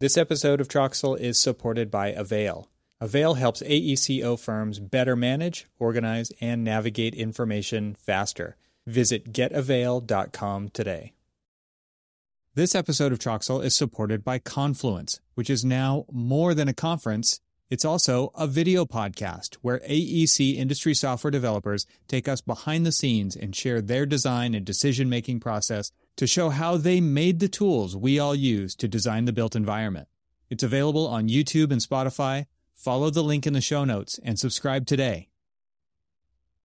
This episode of Troxel is supported by Avail. Avail helps AECO firms better manage, organize, and navigate information faster. Visit getavail.com today. This episode of Troxel is supported by Confluence, which is now more than a conference. It's also a video podcast where AEC industry software developers take us behind the scenes and share their design and decision making process to show how they made the tools we all use to design the built environment. It's available on YouTube and Spotify. Follow the link in the show notes and subscribe today.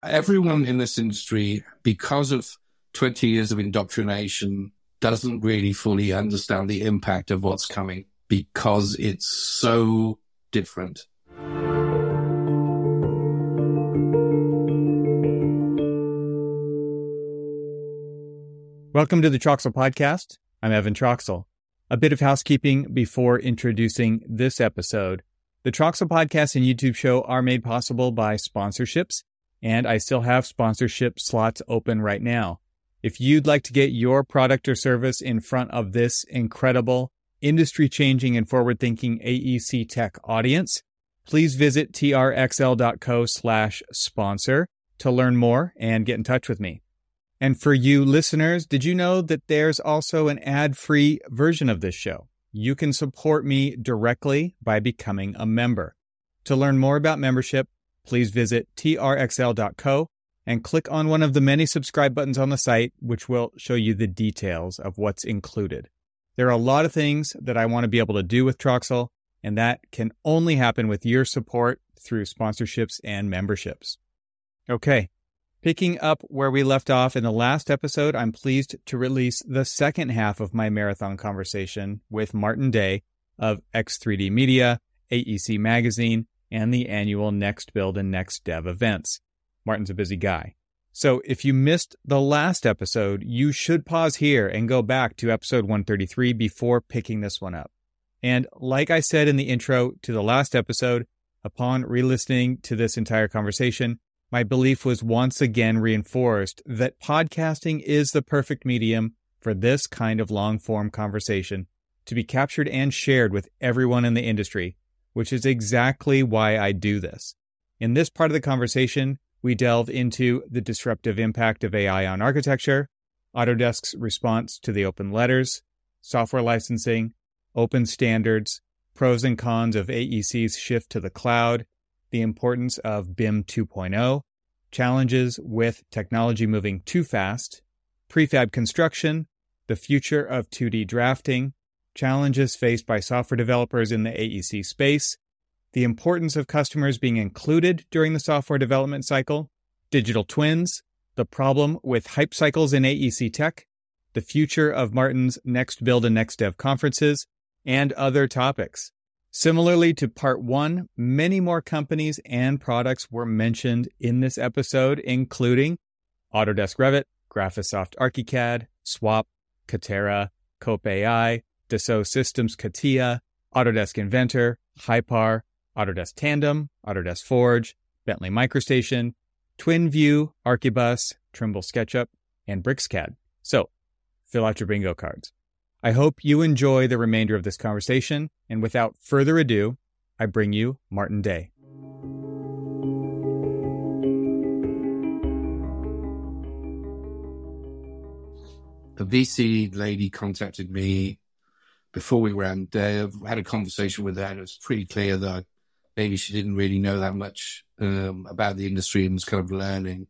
Everyone in this industry, because of 20 years of indoctrination, doesn't really fully understand the impact of what's coming because it's so different. Welcome to the Troxel Podcast. I'm Evan Troxel. A bit of housekeeping before introducing this episode. The Troxel Podcast and YouTube show are made possible by sponsorships, and I still have sponsorship slots open right now. If you'd like to get your product or service in front of this incredible, industry changing, and forward thinking AEC tech audience, please visit trxl.co slash sponsor to learn more and get in touch with me. And for you listeners, did you know that there's also an ad free version of this show? You can support me directly by becoming a member. To learn more about membership, please visit trxl.co and click on one of the many subscribe buttons on the site, which will show you the details of what's included. There are a lot of things that I want to be able to do with Troxel, and that can only happen with your support through sponsorships and memberships. Okay, Picking up where we left off in the last episode, I'm pleased to release the second half of my marathon conversation with Martyn Day of X3D Media, AEC Magazine, and the annual NXT BLD and NXT DEV events. Martyn's a busy guy. So if you missed the last episode, you should pause here and go back to episode 133 before picking this one up. And like I said in the intro to the last episode, upon re-listening to this entire conversation, my belief was once again reinforced that podcasting is the perfect medium for this kind of long form conversation to be captured and shared with everyone in the industry, which is exactly why I do this. In this part of the conversation, we delve into the disruptive impact of AI on architecture, Autodesk's response to the open letters, software licensing, open standards, pros and cons of AEC's shift to the cloud, the importance of BIM 2.0, challenges with technology moving too fast, prefab construction, the future of 2D drafting, challenges faced by software developers in the AEC space, the importance of customers being included during the software development cycle, digital twins, the problem with hype cycles in AEC tech, the future of Martyn's NXT BLD and NXT DEV conferences, and other topics. Similarly to part one, many more companies and products were mentioned in this episode, including Autodesk Revit, Graphisoft ArchiCAD, Swapp, Katerra, Cope AI, Dassault Systems CATIA, Autodesk Inventor, Hypar, Autodesk Tandem, Autodesk Forge, Bentley MicroStation, TwinView, Archibus, Trimble SketchUp, and BricsCAD. So, fill out your bingo cards. I hope you enjoy the remainder of this conversation, and without further ado, I bring you Martyn Day. A VC lady contacted me before we ran Dev, had a conversation with her, and it was pretty clear that maybe she didn't really know that much um, about the industry and was kind of learning.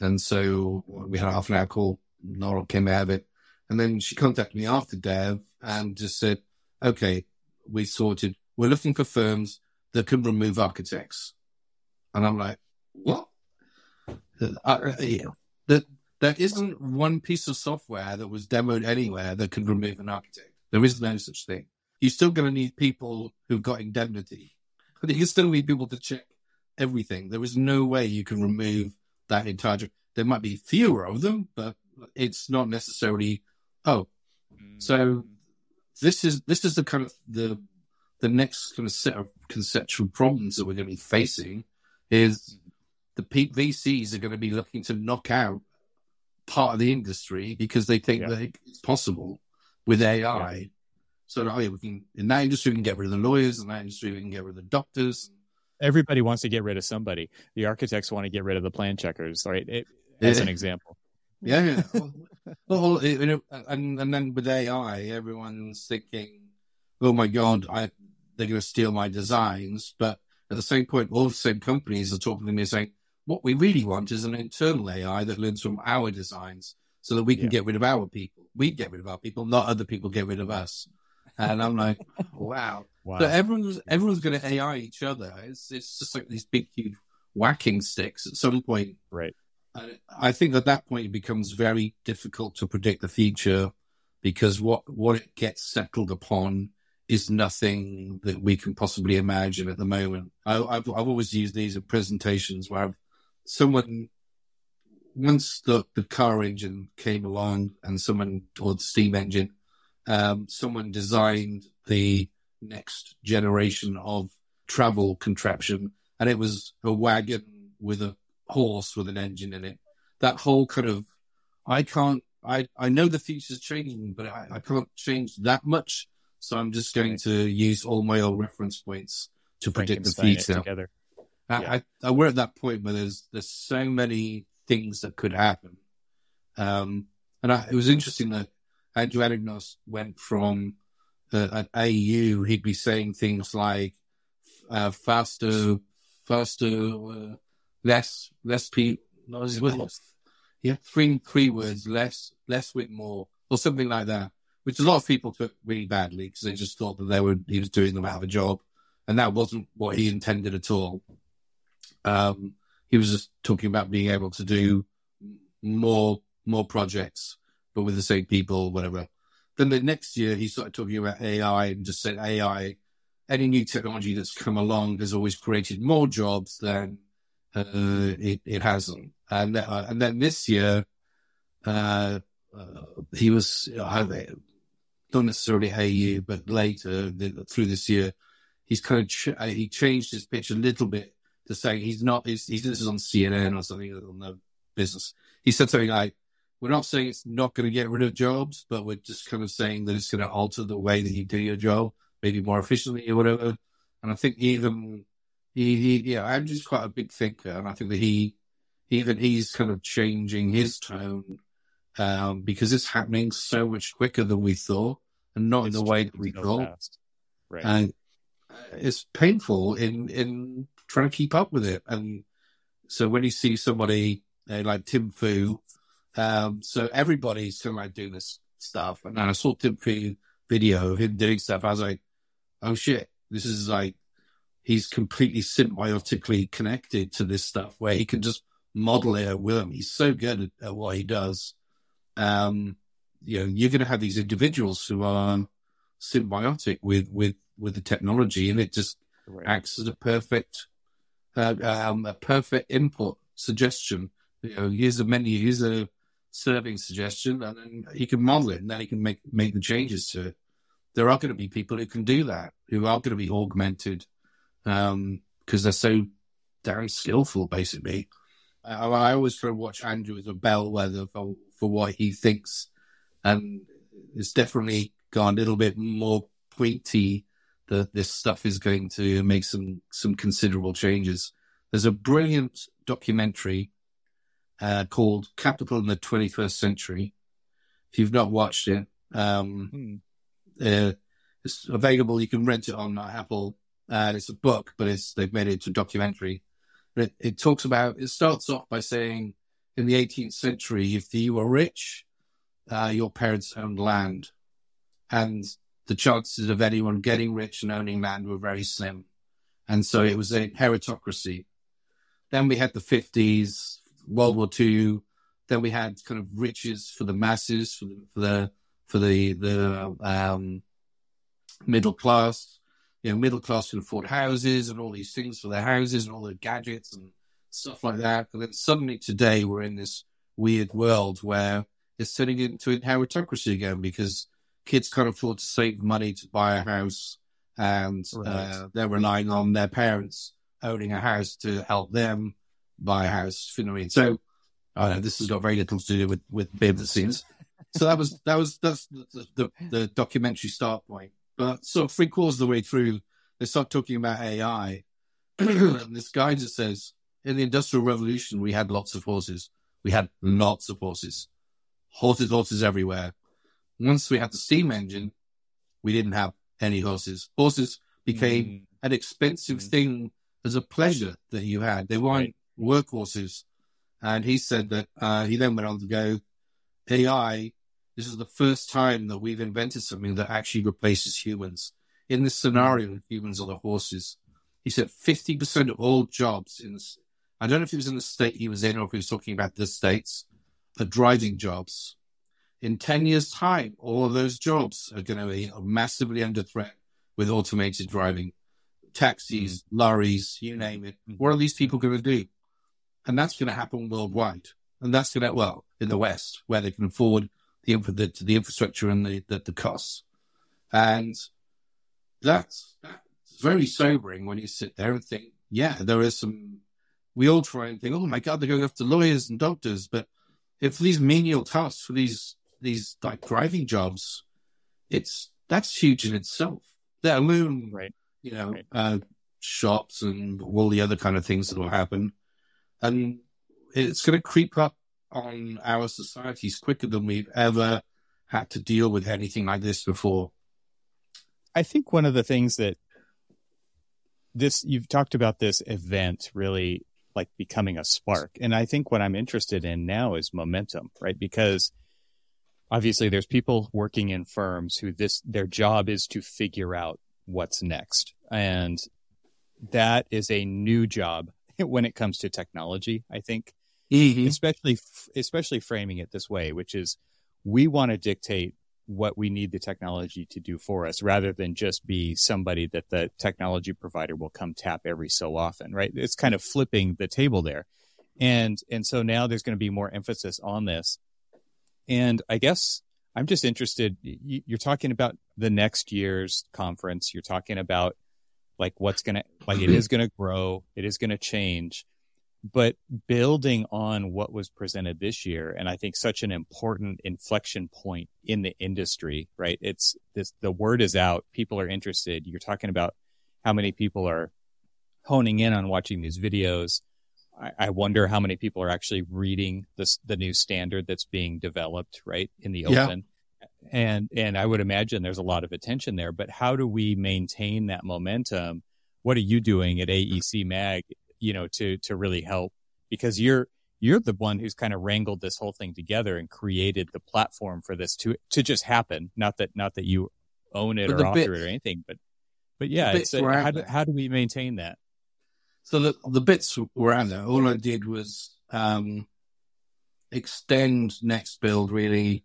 And so we had a half an hour call. Nora came out of it and then she contacted me after Dev and just said, okay, we sorted. We're looking for firms that can remove architects. And I'm like, what? Uh, uh yeah. That there isn't one piece of software that was demoed anywhere that can remove an architect. There is no such thing. You're still going to need people who've got indemnity. But you still need people to check everything. There is no way you can remove that entire. There might be fewer of them, but it's not necessarily Oh, so mm. this is this is the kind of the the next kind of set of conceptual problems that we're going to be facing is the peak VCs are going to be looking to knock out part of the industry because they think yeah. that it's possible with AI. Yeah. So oh yeah, we can in that industry we can get rid of the lawyers, in that industry we can get rid of the doctors. Everybody wants to get rid of somebody. The architects want to get rid of the plan checkers, right? It, as an example. Yeah, yeah. well, well, you know, and and then with AI, everyone's thinking, "Oh my god, I they're going to steal my designs." But at the same point, all the same companies are talking to me saying, "What we really want is an internal AI that learns from our designs, so that we can Yeah. get rid of our people. We get rid of our people, not other people get rid of us." And I'm like, "Wow." Wow. So everyone's everyone's going to AI each other. It's it's just like these big, huge whacking sticks. At some point, right. I think at that point it becomes very difficult to predict the future because what what it gets settled upon is nothing that we can possibly imagine at the moment. I, I've I've always used these in presentations where I've, someone once the the car engine came along and someone or the steam engine, um, someone designed the next generation of travel contraption, and it was a wagon with a horse with an engine in it. That whole kind of, I can't, I, I know the future's changing, but I, I can't change that much. So I'm just going to use all my old reference points to predict the future. together. I, Yeah. I, I, we're at that point where there's, there's so many things that could happen. Um, and I, it was interesting that Andrew Anagnost went from, uh, at AU, he'd be saying things like, uh, faster, faster, uh, less, less people, no, his yeah, three, three words, less, less with more, or something like that, which a lot of people took really badly because they just thought that they were, he was doing them out of a job. And that wasn't what he intended at all. Um, he was just talking about being able to do more, more projects, but with the same people, whatever. Then the next year he started talking about AI and just said AI, any new technology that's come along has always created more jobs than uh, it, it hasn't. And, uh, and then this year, uh, uh, he was, uh, not necessarily AU, but later the, through this year, he's kind of, ch- uh, he changed his pitch a little bit to say he's not, he's, he's, this is on CNN or something on the business. He said something like, we're not saying it's not going to get rid of jobs, but we're just kind of saying that it's going to alter the way that you do your job, maybe more efficiently or whatever. And I think even he, he yeah, Andrew's quite a big thinker, and I think that he, even he's kind of changing his tone um, because it's happening so much quicker than we thought, and not in the way that we So thought. fast. Right. And uh, it's painful in in trying to keep up with it. And so when you see somebody uh, like Tim Fu, um, so everybody's kind of like doing this stuff. And I saw Tim Fu video of him doing stuff. I was like, oh shit, this is like he's completely symbiotically connected to this stuff where he can just model it at will. He's so good at, at what he does. Um, you know, you're going to have these individuals who are symbiotic with with with the technology, and it just right. acts as a perfect uh, um, a perfect input suggestion. You know, here's a menu, here's a serving suggestion, and then he can model it, and then he can make make the changes to it. There are going to be people who can do that, who are going to be augmented, um, because they're so damn skillful, basically. I, I always try to watch Andrew as a bellwether for, for what he thinks, and it's definitely gone a little bit more pointy that this stuff is going to make some some considerable changes. There's a brilliant documentary uh, called Capital in the 21st Century. If you've not watched it, um, Hmm. uh, it's available. You can rent it on Apple. And it's a book, but it's they've made it into a documentary. But it, it talks about. It starts off by saying, in the 18th century, if you were rich, uh, your parents owned land, and the chances of anyone getting rich and owning land were very slim, and so it was a heritocracy. Then we had the 50s, World War II. Then we had kind of riches for the masses, for the for the for the, the um, middle class. You know, middle class can afford houses and all these things for their houses and all their gadgets and stuff like that. And then suddenly today we're in this weird world where it's turning into a heritocracy again because kids can't afford to save money to buy a house and Right. uh, they're relying on their parents owning a house to help them buy a house. You know what I mean? So I know this has got very little to do with with behind the scenes. So that was that was that's the, the the documentary start point. But so three quarters of the way through, they start talking about AI. and this guy just says, in the Industrial Revolution, we had lots of horses. We had lots of horses. Horses, horses everywhere. Once we had the steam engine, we didn't have any horses. Horses became mm. an expensive mm. thing as a pleasure that you had. They weren't right. workhorses. And he said that uh, he then went on to go, AI, this is the first time that we've invented something that actually replaces humans. In this scenario, humans are the horses. He said 50% of all jobs in, I don't know if it was in the state he was in or if he was talking about the states, are driving jobs. In 10 years' time, all of those jobs are going to be massively under threat with automated driving. Taxis, mm-hmm. lorries, you name it. Mm-hmm. What are these people going to do? And that's going to happen worldwide. And that's going to, well, in the West, where they can afford the, the, the infrastructure and the, the, the costs. And that's, that's very sobering when you sit there and think, yeah, there is some, we all try and think, oh my God, they're going after lawyers and doctors. But if these menial tasks for these, these like driving jobs, it's, that's huge in itself. Let alone, right. you know, right. uh, shops and all the other kind of things that will happen. And it's going to creep up on our societies quicker than we've ever had to deal with anything like this before. I think one of the things that this you've talked about this event really like becoming a spark. And I think what I'm interested in now is momentum, right? Because obviously there's people working in firms who this their job is to figure out what's next. And that is a new job when it comes to technology, I think mm-hmm. especially especially framing it this way, which is we want to dictate what we need the technology to do for us rather than just be somebody that the technology provider will come tap every so often right? It's kind of flipping the table there. And and so now there's going to be more emphasis on this. And i guess i'm just interested you're talking about the next year's conference. You're talking about like what's going to like it is going to grow. It is going to change but building on what was presented this year and i think such an important inflection point in the industry right? It's this the word is out. People are interested. You're talking about how many people are honing in on watching these videos. I, I wonder how many people are actually reading this the new standard that's being developed right in the open. Yeah. and and i would imagine there's a lot of attention there but how do we maintain that momentum? What are you doing at aec mag you know, to to really help because you're you're the one who's kind of wrangled this whole thing together and created the platform for this to to just happen. Not that not that you own it but or author it or anything, but but yeah, it's a, how, do, how do we maintain that? So the the bits were out there. All I did was um, extend NXT BLD really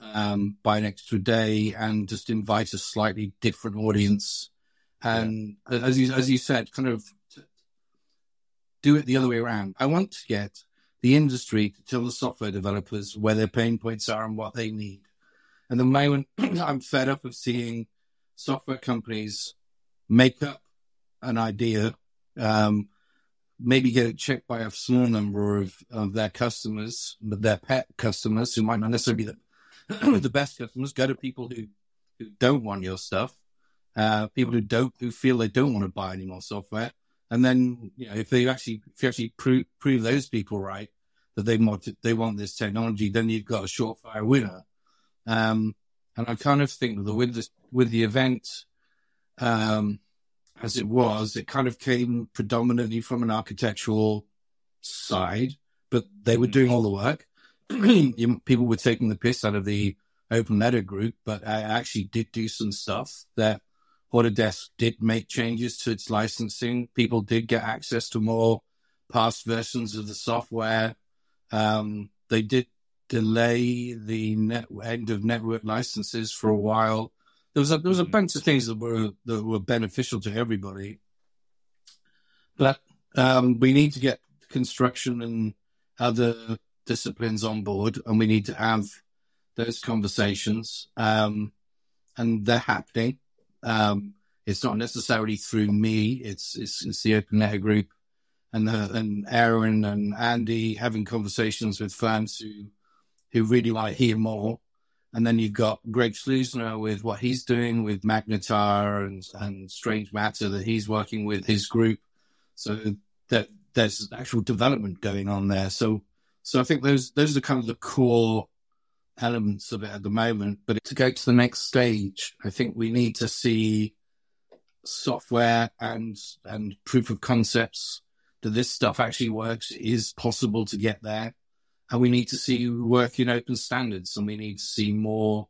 um, by an extra day and just invite a slightly different audience. And yeah. as you as you said, kind of do it the other way around. I want to get the industry to tell the software developers where their pain points are and what they need. And the moment I'm fed up of seeing software companies make up an idea, um, maybe get it checked by a small number of, of their customers, their pet customers who might not necessarily be the, the best customers, go to people who, who don't want your stuff, uh, people who don't, who feel they don't want to buy any more software and then, you know, if they actually, if you actually prove, prove those people right that they want, they want this technology, then you've got a surefire winner. Um, and I kind of think that with the, with the event, um, as it was, it kind of came predominantly from an architectural side, but they were doing all the work. People were taking the piss out of the open letter group, but I actually did do some stuff that Autodesk did make changes to its licensing. People did get access to more past versions of the software. Um, they did delay the net, end of network licenses for a while. There was a, there was a mm-hmm. bunch of things that were that were beneficial to everybody, but um, we need to get construction and other disciplines on board, and we need to have those conversations, um, and they're happening. Um, it's not necessarily through me. It's, it's, it's the Open Letter Group and the, and Aaron and Andy having conversations with fans who, who really want to hear more. And then you've got Greg Schleusner with what he's doing with Magnetar and, and Strange Matter that he's working with his group. So that there's actual development going on there. So, so I think those, those are kind of the core elements of it at the moment. But to go to the next stage, I think we need to see software and, and proof of concepts that this stuff actually works is possible to get there. And we need to see work in open standards and we need to see more,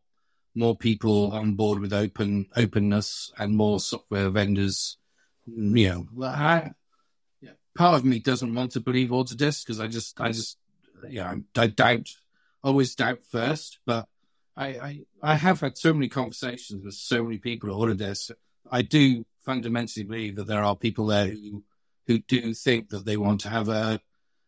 more people on board with open openness and more software vendors. Mm, you know, I, part of me doesn't want to believe Autodesk because I just, I just, yeah, you know, I, I doubt, always doubt first, but I, I, I have had so many conversations with so many people at Autodesk. I do fundamentally believe that there are people there who who do think that they want to have a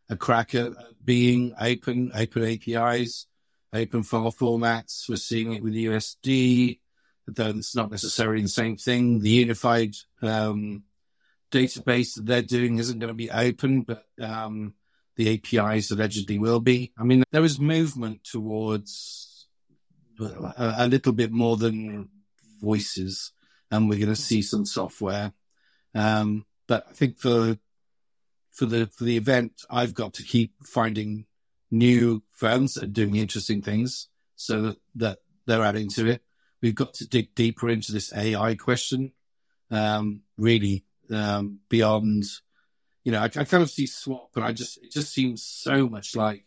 a crack at being open, open APIs, open file formats. We're seeing it with USD, though it's not necessarily the same thing. The unified um, database that they're doing isn't going to be open, but um, the APIs allegedly will be. I mean, there is movement towards a, a little bit more than voices, and we're going to see some software. Um, but I think for for the for the event, I've got to keep finding new firms that are doing interesting things so that, that they're adding to it. We've got to dig deeper into this AI question, um, really um, beyond. You know, I, I, kind of see Swapp, but I just it just seems so much like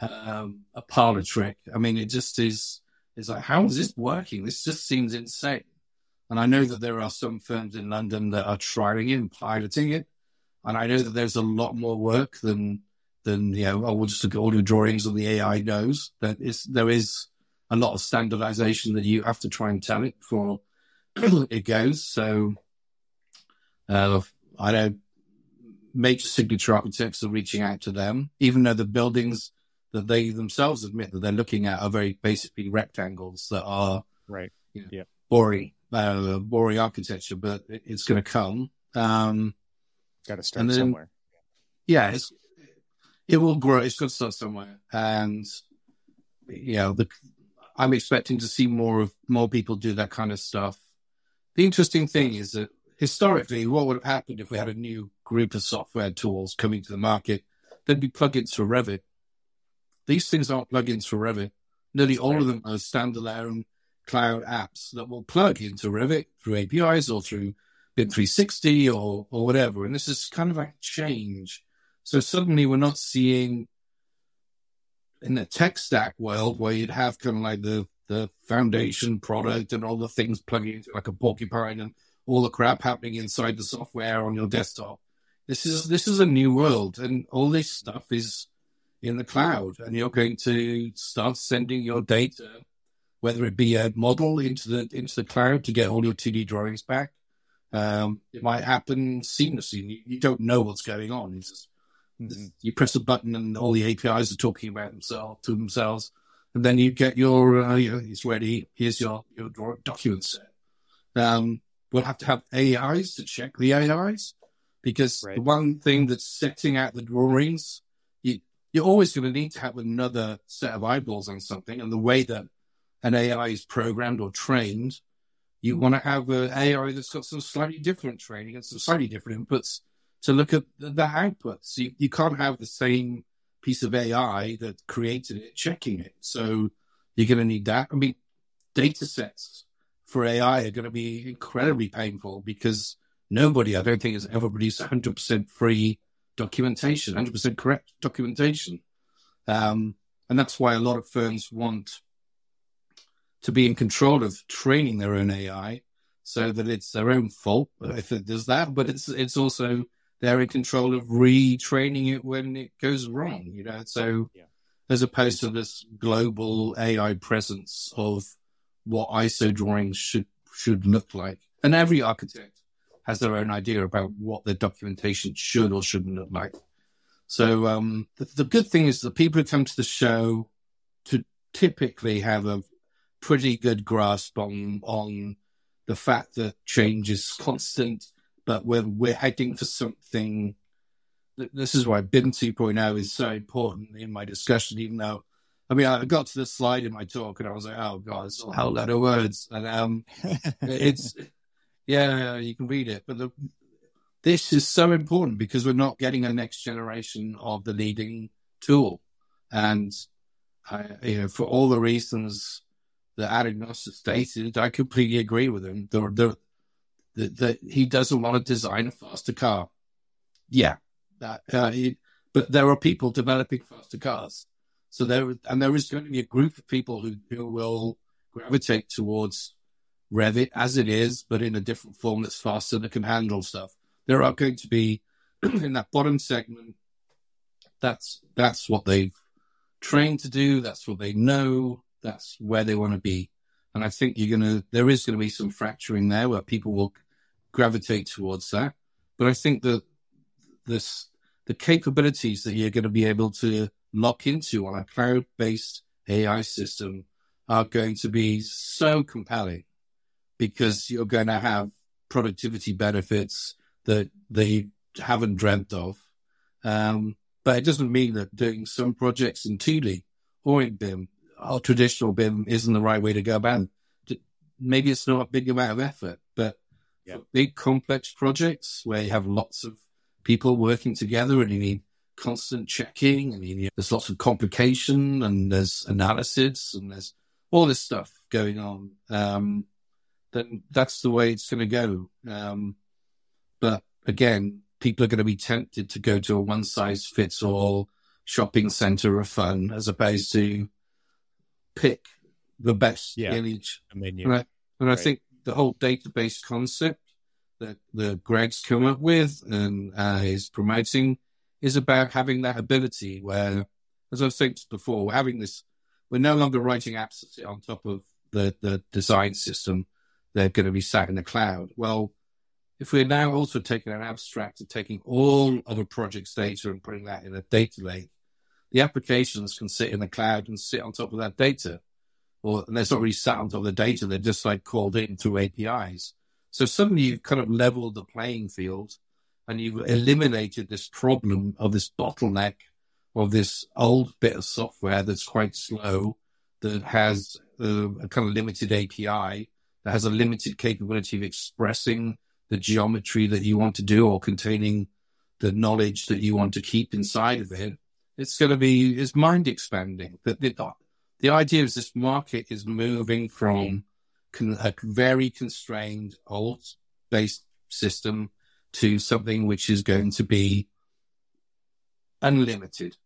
um, a parlor trick. I mean, it just is. It's like, how is this working? This just seems insane. And I know that there are some firms in London that are trying it and piloting it. And I know that there's a lot more work than, than, you know, oh, we'll just look at all the drawings and the AI knows that is, there is a lot of standardization that you have to try and tell it before it goes. So, uh, I know major signature architects are reaching out to them, even though the buildings that they themselves admit that they're looking at are very basically rectangles that are right. You know, yeah. boring uh, boring architecture, but it's going to come. Um, Got to start then, somewhere. Yeah, it will grow. It's going to start somewhere, and you know, the, I'm expecting to see more of more people do that kind of stuff. The interesting thing is that historically, what would have happened if we had a new group of software tools coming to the market? There'd be plugins for Revit. These things aren't plugins for Revit. Nearly all of them are standalone cloud apps that will plug into Revit through APIs or through BIM 360 or, or whatever. And this is kind of a change. So suddenly we're not seeing in the tech stack world where you'd have kind of like the, the foundation product and all the things plugging into like a porcupine and all the crap happening inside the software on your desktop. This is, this is a new world and all this stuff is in the cloud and you're going to start sending your data whether it be a model into the into the cloud to get all your 2D drawings back. Um, it might happen seamlessly. You, you, don't know what's going on. Just, mm-hmm. You press a button and all the APIs are talking about themselves to themselves, and then you get your uh, you know, it's ready. Here's your your document set. Um, we'll have to have AIs to check the AIs because right. the one thing mm-hmm. that's setting out the drawings, you, you're always going to need to have another set of eyeballs on something, and the way that an AI is programmed or trained, you mm-hmm. want to have an AI that's got some slightly different training and some slightly different inputs to look at the, the outputs. You, you can't have the same piece of AI that created it checking it. So you're going to need that. I mean, data sets for AI are going to be incredibly painful because nobody, I don't think, has ever produced 100% free documentation, 100% correct documentation. Um, and that's why a lot of firms want to be in control of training their own AI so that it's their own fault if it does that, but it's it's also they're in control of retraining it when it goes wrong, you know. So yeah. as opposed to this global AI presence of what ISO drawings should should look like. And every architect has their own idea about what their documentation should or shouldn't look like. So um, the, the good thing is the people who come to the show to typically have a pretty good grasp on on the fact that change is constant, but we're we're heading for something. This is why BIM 2.0 is so important in my discussion, even though I mean, I got to the slide in my talk and I was like, oh God, it's a whole lot of words. And um, it's, yeah, you can read it. But the, this is so important because we're not getting a next generation of the leading tool. And, I, you know, for all the reasons that Anagnost stated, I completely agree with him. The, the, the, he doesn't want to design a faster car. Yeah. That, uh, but there are people developing faster cars so there, and there is going to be a group of people who, who will gravitate towards Revit as it is, but in a different form that's faster that can handle stuff. There are going to be in that bottom segment. That's that's what they've trained to do. That's what they know. That's where they want to be. And I think you're gonna there is going to be some fracturing there where people will gravitate towards that. But I think that this the capabilities that you're going to be able to lock into on a cloud based AI system are going to be so compelling because you're going to have productivity benefits that they haven't dreamt of. Um, but it doesn't mean that doing some projects in Thule or in BIM or traditional BIM isn't the right way to go about it. Maybe it's not a big amount of effort, but yeah. big complex projects where you have lots of people working together and you need constant checking and you know, there's lots of complication and there's analysis and there's all this stuff going on. Um, then that's the way it's going to go. Um, but again, people are going to be tempted to go to a one size fits all shopping center of fun as opposed to pick the best yeah. image. Menu. And, I, and right. I think the whole database concept that the Greg's come up with and uh, is promoting is about having that ability where, as I've said before, we're having this, we're no longer writing apps on top of the, the design system. They're going to be sat in the cloud. Well, if we're now also taking an abstract and taking all of a project's data and putting that in a data lake, the applications can sit in the cloud and sit on top of that data. Or and they're not really sat on top of the data, they're just like called in through APIs. So suddenly you've kind of leveled the playing field and you've eliminated this problem of this bottleneck of this old bit of software that's quite slow, that has a, a kind of limited API, that has a limited capability of expressing the geometry that you want to do or containing the knowledge that you want to keep inside of it. It's going to be, it's mind expanding. The, the, the idea is this market is moving from a very constrained old based system to something which is going to be unlimited,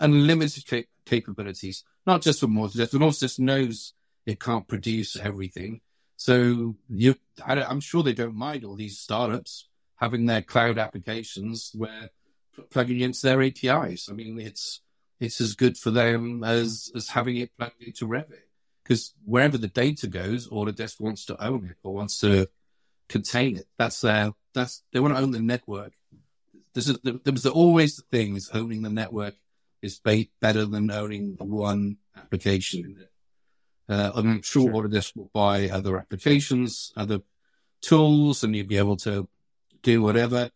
unlimited cap- capabilities, not just for Autodesk, but also just knows it can't produce everything. So you, I, am sure they don't mind all these startups having their cloud applications where plugging into their APIs. I mean, it's it's as good for them as as having it plugged into Revit because wherever the data goes, Autodesk wants to own it or wants to contain it. That's their that's they want to own the network. There's a, there was always the thing is owning the network is better than owning one application. Uh, I'm sure, sure. Autodesk will buy other applications, other tools, and you'll be able to do whatever.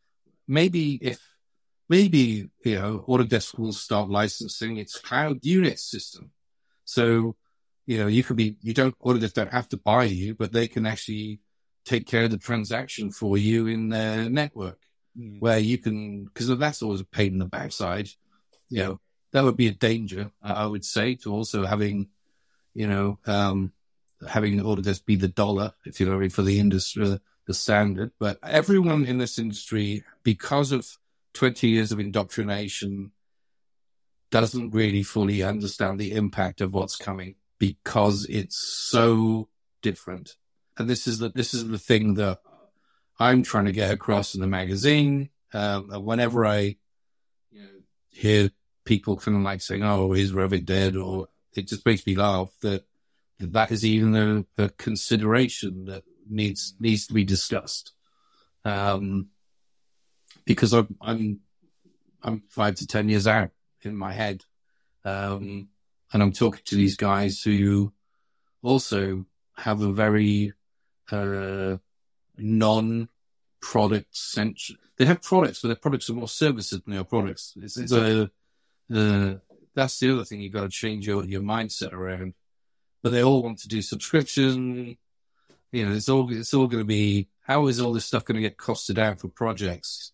Maybe if maybe you know Autodesk will start licensing its cloud unit system. So you know you could be you don't Autodesk don't have to buy you, but they can actually take care of the transaction for you in their network mm. where you can, because that's always a pain in the backside. You know, that would be a danger, I would say, to also having, you know, um, having all of this be the dollar, if you know, for the industry, the standard. But everyone in this industry, because of 20 years of indoctrination, doesn't really fully understand the impact of what's coming because it's so different and this is the this is the thing that I'm trying to get across in the magazine. Um, whenever I you know, hear people kind of like saying, "Oh, is Revit dead?" or it just makes me laugh that that, that is even a, a, consideration that needs needs to be discussed. Um, because I'm I'm I'm five to ten years out in my head, um, and I'm talking to these guys who also have a very uh, non-product centric. They have products, but their products are more services than their products. It's, it's a, uh, that's the other thing you've got to change your, your mindset around. But they all want to do subscription. You know, it's all, it's all going to be, how is all this stuff going to get costed out for projects?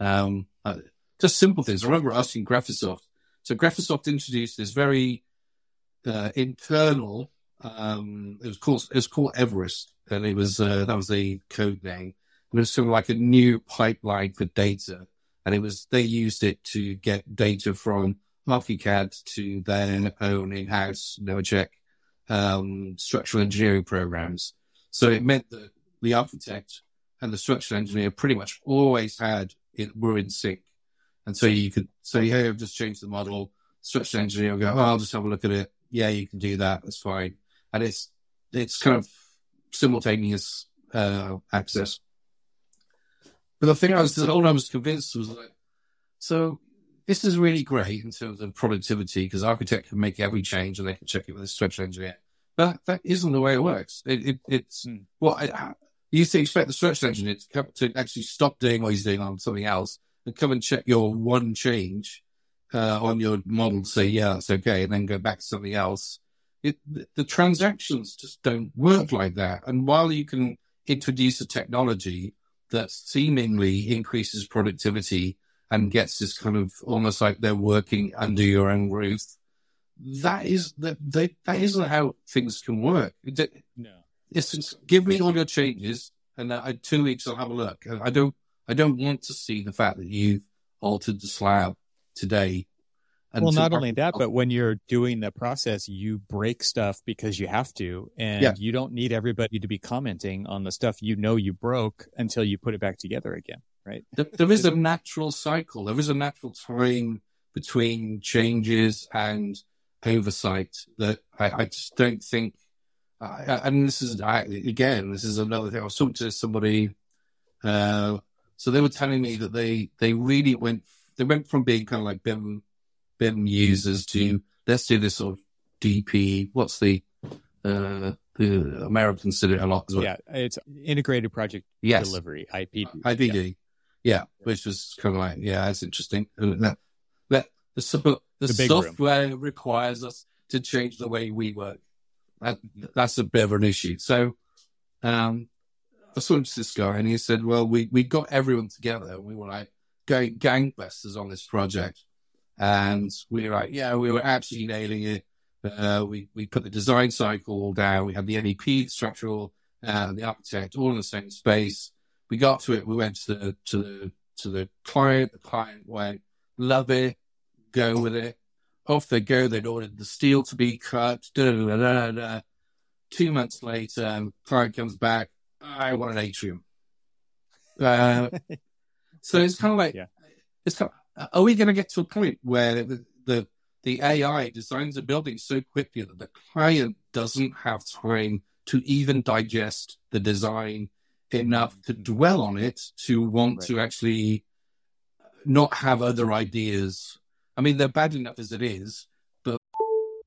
Um, uh, just simple things. I remember asking Graphisoft. So Graphisoft introduced this very, uh, internal, um, it was called, it was called Everest and it was, uh, that was the code name. It was sort of like a new pipeline for data. And it was, they used it to get data from Archicad to then own in-house Nemetschek um, structural engineering programs. So it meant that the architect and the structural engineer pretty much always had it were in sync. And so you could say, hey, I've just changed the model. Structural engineer will go, oh, I'll just have a look at it. Yeah, you can do that. That's fine. And it's, it's kind of simultaneous uh, access. But the thing I was, all I was convinced was like, so this is really great in terms of productivity because architect can make every change and they can check it with a structural engineer. But that isn't the way it works. It, it, it's hmm. well, I, you used to expect the structural engineer to, come, to actually stop doing what he's doing on something else and come and check your one change uh, on your model, say, yeah, it's okay, and then go back to something else. It, the, the transactions just don't work like that. And while you can introduce a technology that seemingly increases productivity and gets this kind of almost like they're working under your own roof. That is that they, that isn't how things can work. No, it's, it's, give me all your changes, and uh, two weeks I'll have a look. I don't I don't want to see the fact that you've altered the slab today. well, not only that, but when you're doing the process, you break stuff because you have to, and yeah. you don't need everybody to be commenting on the stuff you know you broke until you put it back together again right? there, there is a natural cycle. There is a natural time between changes and oversight that I, I just don't think. Uh, and this is I, again, this is another thing. I was talking to somebody, uh, so they were telling me that they they really went they went from being kind of like BIM BIM users to let's do this sort of DP. What's the uh, the Americans did it a lot as well. Yeah, it's integrated project yes. delivery, IPD. IPD. Yeah. Yeah, which was kind of like, yeah, that's interesting. That, that the, the, the software room. requires us to change the way we work. That, that's a bit of an issue. So, um, I saw this guy and he said, well, we, we got everyone together and we were like going gangbusters on this project. And we were like, yeah, we were absolutely nailing it. Uh, we, we put the design cycle all down. We had the MEP, structural, uh, the architect all in the same space we got to it. We went to the to the to the client. The client went, love it, go with it. Off they go. They'd ordered the steel to be cut. Da, da, da, da, Two months later, client comes back. I want an atrium. Uh, so it's kind of like, yeah. it's kind of, are we going to get to a point where the, the the AI designs a building so quickly that the client doesn't have time to even digest the design enough to dwell on it to want right. to actually not have other ideas. I mean, they're bad enough as it is, but.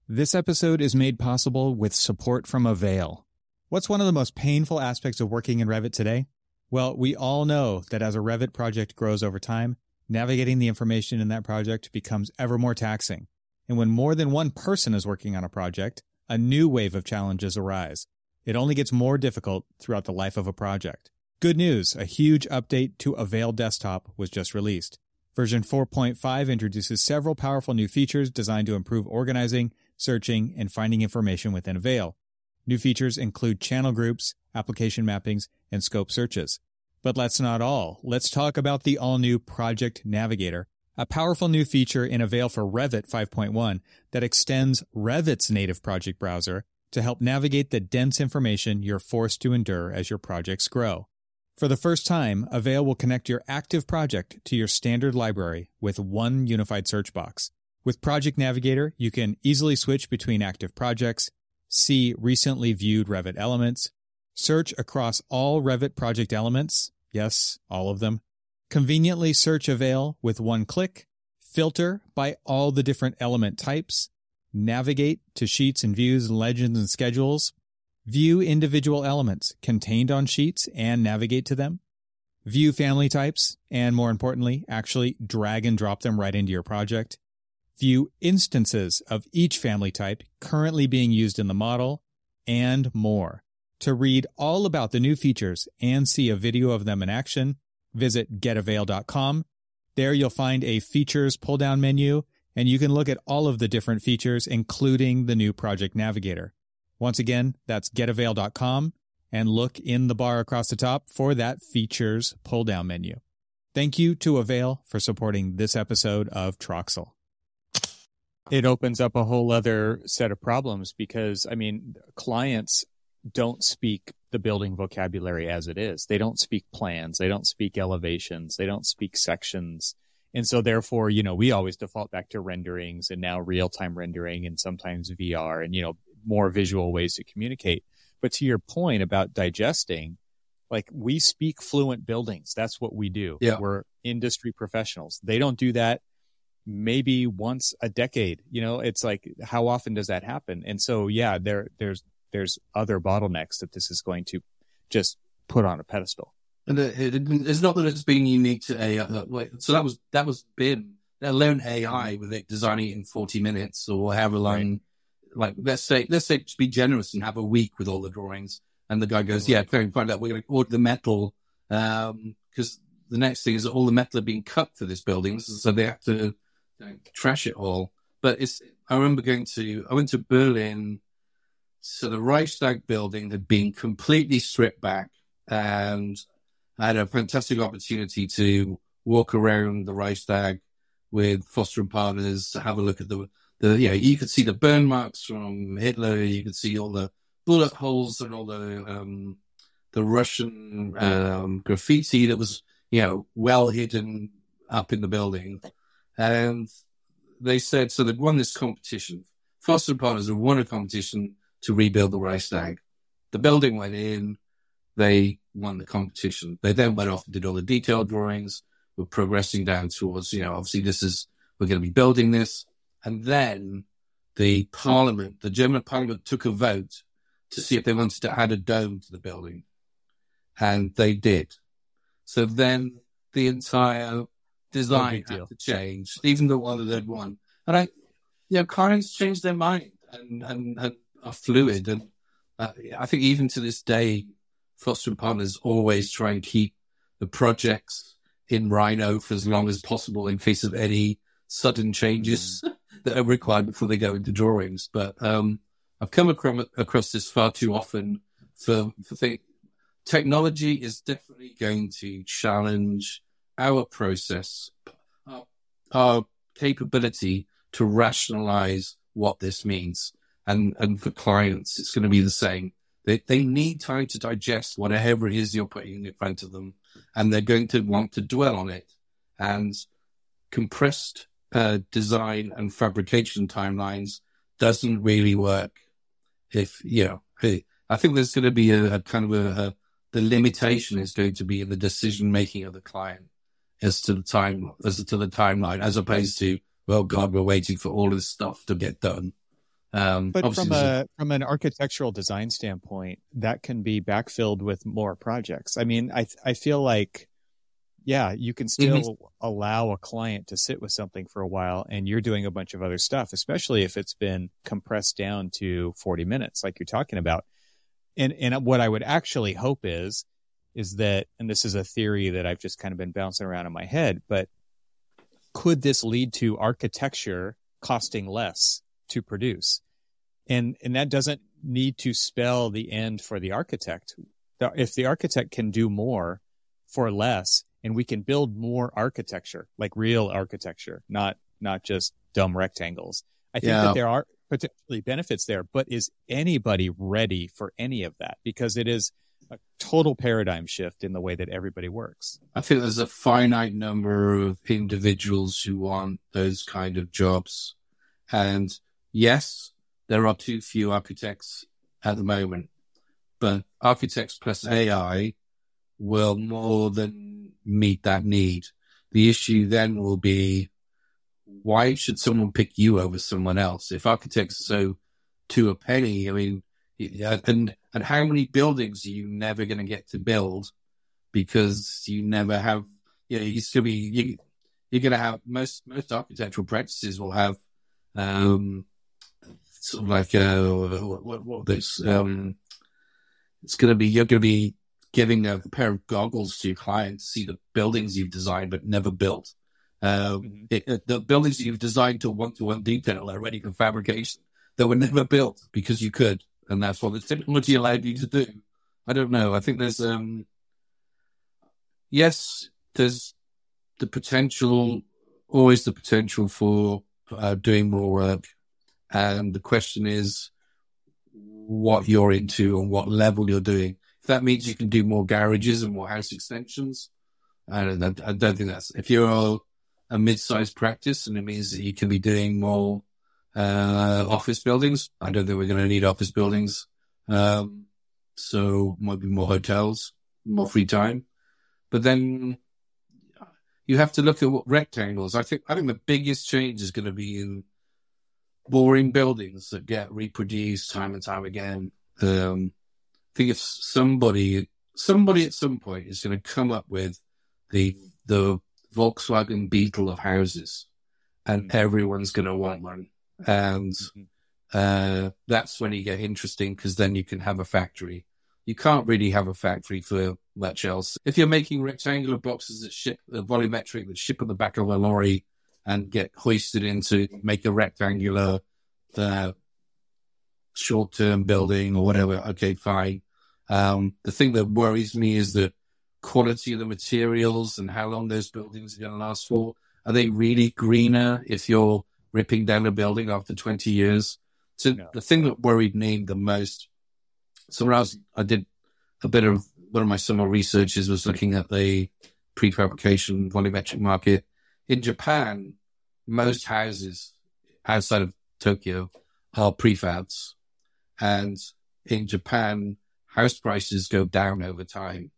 This episode is made possible with support from Avail. What's one of the most painful aspects of working in Revit today? Well, we all know that as a Revit project grows over time, navigating the information in that project becomes ever more taxing. And when more than one person is working on a project, a new wave of challenges arise. It only gets more difficult throughout the life of a project. Good news, a huge update to Avail Desktop was just released. Version 4.5 introduces several powerful new features designed to improve organizing, searching, and finding information within Avail. New features include channel groups, application mappings, and scope searches. But that's not all. Let's talk about the all-new Project Navigator, a powerful new feature in Avail for Revit 5.1 that extends Revit's native project browser to help navigate the dense information you're forced to endure as your projects grow. For the first time, Avail will connect your active project to your standard library with one unified search box. With Project Navigator, you can easily switch between active projects, see recently viewed Revit elements, search across all Revit project elements, yes, all of them, conveniently search Avail with one click, filter by all the different element types, navigate to sheets and views, legends and schedules, view individual elements contained on sheets and navigate to them, view family types, and more importantly, actually drag and drop them right into your project, view instances of each family type currently being used in the model, and more. To read all about the new features and see a video of them in action, visit getavail.com. There you'll find a features pull down menu and you can look at all of the different features, including the new project navigator. Once again, that's getavail.com and look in the bar across the top for that features pull down menu. Thank you to Avail for supporting this episode of Troxel. It opens up a whole other set of problems because, I mean, clients don't speak the building vocabulary as it is. They don't speak plans. They don't speak elevations. They don't speak sections. And so therefore, you know, we always default back to renderings and now real time rendering and sometimes VR and, you know, more visual ways to communicate. But to your point about digesting, like we speak fluent buildings. That's what we do. Yeah. We're industry professionals. They don't do that maybe once a decade. You know, it's like how often does that happen? And so yeah, there there's there's other bottlenecks that this is going to just put on a pedestal. And it, it, it's not that it's being unique to AI. So that was that was BIM. Let alone AI with it designing it in forty minutes or however long. Right. Like let's say let's say just be generous and have a week with all the drawings. And the guy goes, "Yeah, fine, find out. We're going to order the metal because um, the next thing is that all the metal are being cut for this building, so they have to you know, trash it all." But it's. I remember going to. I went to Berlin. So the Reichstag building had been completely stripped back, and I had a fantastic opportunity to walk around the Reichstag with Foster and Partners to have a look at the, the, you know, you could see the burn marks from Hitler. You could see all the bullet holes and all the, um, the Russian, um, graffiti that was, you know, well hidden up in the building. And they said, so they won this competition. Foster and Partners have won a competition to rebuild the Reichstag. The building went in. They won the competition. They then went off and did all the detailed drawings. We're progressing down towards, you know, obviously this is, we're going to be building this. And then the parliament, the German parliament took a vote to see if they wanted to add a dome to the building. And they did. So then the entire design no had to change, even the one that had won. And I, you know, clients change their mind and, and, and are fluid. And uh, I think even to this day, Foster and Partners always try and keep the projects in Rhino for as long as possible in case of any sudden changes mm. that are required before they go into drawings. But um, I've come across, across this far too often for, for think technology is definitely going to challenge our process, our, our capability to rationalize what this means. And, and for clients, it's going to be the same. They, they need time to digest whatever it is you're putting in front of them, and they're going to want to dwell on it. And compressed uh, design and fabrication timelines doesn't really work. If you know, I think there's going to be a, a kind of a, a, the limitation is going to be in the decision making of the client as to the time as to the timeline, as opposed to well, God, we're waiting for all this stuff to get done. Um, but from a from an architectural design standpoint, that can be backfilled with more projects. I mean, I I feel like, yeah, you can still mm-hmm. allow a client to sit with something for a while, and you're doing a bunch of other stuff, especially if it's been compressed down to 40 minutes, like you're talking about. And and what I would actually hope is is that, and this is a theory that I've just kind of been bouncing around in my head, but could this lead to architecture costing less to produce. And, and that doesn't need to spell the end for the architect. If the architect can do more for less and we can build more architecture, like real architecture, not, not just dumb rectangles. I think yeah. that there are potentially benefits there, but is anybody ready for any of that? Because it is a total paradigm shift in the way that everybody works. I think there's a finite number of individuals who want those kind of jobs. And yes, there are too few architects at the moment, but architects plus AI will more than meet that need. The issue then will be why should someone pick you over someone else? If architects are so to a penny, I mean, and and how many buildings are you never going to get to build because you never have, you know, you still be you, you're going to have most most architectural practices will have um, sort of like uh, what, what, what this um, it's going to be you're going to be giving a pair of goggles to your clients to see the buildings you've designed but never built. Uh, mm-hmm. it, it, the buildings you've designed to one to one detail are ready for fabrication that were never built because you could, and that's what the technology allowed you to do. I don't know. I think there's um, yes, there's the potential, always the potential for uh, doing more work, and the question is what you're into and what level you're doing. If that means you can do more garages and more house extensions, I don't, I don't think that's. If you're a, mid-sized practice and it means that you can be doing more uh, office buildings, I don't think we're going to need office buildings. Um, so might be more hotels, more free time. But then you have to look at what rectangles. I think I think the biggest change is going to be in boring buildings that get reproduced time and time again. Um, I think if somebody somebody at some point is going to come up with the the Volkswagen Beetle of houses, and mm-hmm. everyone's going to want one, and mm-hmm. uh, that's when you get interesting because then you can have a factory you can't really have a factory for much else. If you're making rectangular boxes that ship uh, volumetric that ship on the back of a lorry and get hoisted into make a rectangular uh, short-term building or whatever, okay, fine. Um, the thing that worries me is the quality of the materials and how long those buildings are going to last for. Are they really greener if you're ripping down a building after 20 years? So no. the thing that worried me the most so when I was, I did a bit of one of my summer researches was looking at the prefabrication volumetric market in Japan. Most houses outside of Tokyo are prefabs, and in Japan, house prices go down over time.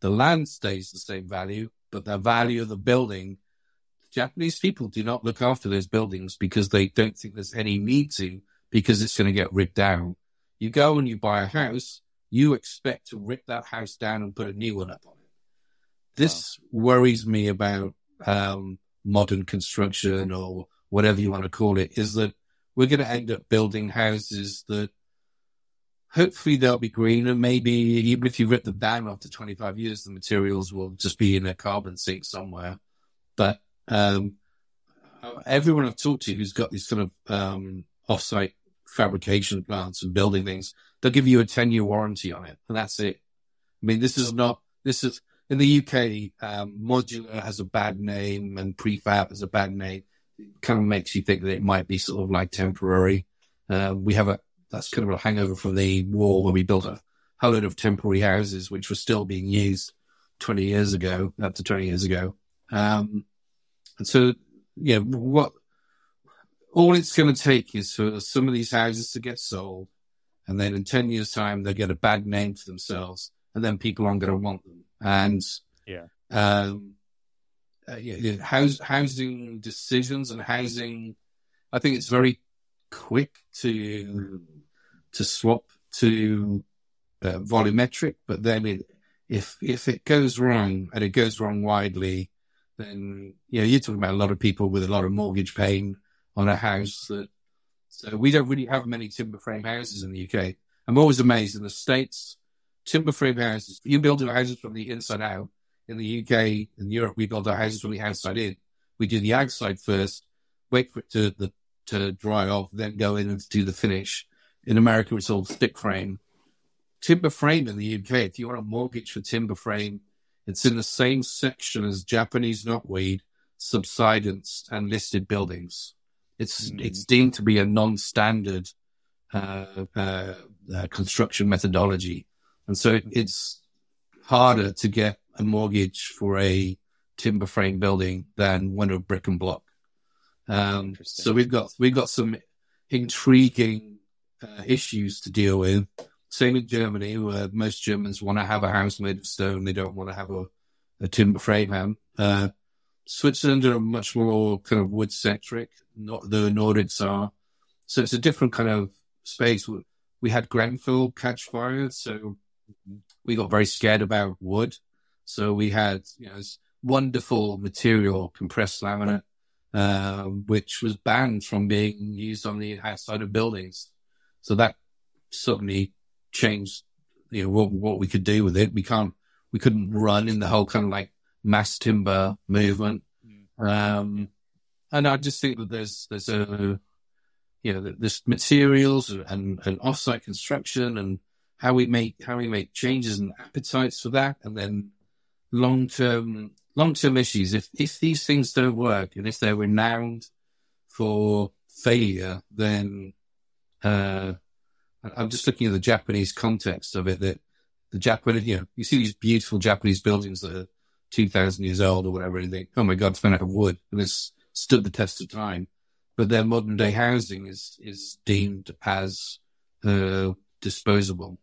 The land stays the same value, but the value of the building, Japanese people do not look after those buildings because they don't think there's any need to because it's going to get ripped down. You go and you buy a house, you expect to rip that house down and put a new one up on it. This wow. worries me about um, modern construction or whatever you want to call it, is that we're going to end up building houses that hopefully they'll be green and maybe even if you rip them down after 25 years, the materials will just be in a carbon sink somewhere. But um, everyone I've talked to who's got these sort of um, offsite fabrication plants and building things, they'll give you a 10 year warranty on it. And that's it. I mean, this is not, this is in the UK, um, modular has a bad name and prefab has a bad name. It kind of makes you think that it might be sort of like temporary. Uh, we have a, that's kind of a hangover from the war where we built a whole load of temporary houses, which were still being used 20 years ago, up to 20 years ago. Um, and so, yeah, what, all it's going to take is for some of these houses to get sold, and then in ten years' time they'll get a bad name for themselves, and then people aren't going to want them. And yeah, um, uh, yeah, house, housing decisions and housing, I think it's very quick to to swap to uh, volumetric, but then it, if if it goes wrong and it goes wrong widely, then you know you're talking about a lot of people with a lot of mortgage pain on a house that, so we don't really have many timber frame houses in the UK. I'm always amazed in the States, timber frame houses, you build your houses from the inside out. In the UK and Europe, we build our houses from the outside in. We do the outside first, wait for it to, the, to dry off, then go in and do the finish. In America, it's all stick frame. Timber frame in the UK, if you want a mortgage for timber frame, it's in the same section as Japanese knotweed, subsidence, and listed buildings. It's mm. it's deemed to be a non-standard uh, uh, uh, construction methodology, and so it's harder to get a mortgage for a timber frame building than one of brick and block. Um, so we've got we've got some intriguing uh, issues to deal with. Same in Germany, where most Germans want to have a house made of stone; they don't want to have a, a timber frame. Uh, Switzerland are much more kind of wood centric, not the Nordics are. So it's a different kind of space. We had Grenfell catch fire, so we got very scared about wood. So we had, you know, this wonderful material, compressed laminate, uh, which was banned from being used on the outside of buildings. So that suddenly changed, you know, what, what we could do with it. We can't, we couldn't run in the whole kind of like mass timber movement. Um, and I just think that there's, there's a, you know, there's materials and, and offsite construction and how we make, how we make changes and appetites for that. And then long term, long term issues. If, if these things don't work and if they're renowned for failure, then, uh, I'm just looking at the Japanese context of it that the Japanese, you know, you see these beautiful Japanese buildings that are 2000 years old or whatever, and think, oh my God, it's made out of wood and it's stood the test of time. But their modern day housing is, is deemed as, uh, disposable.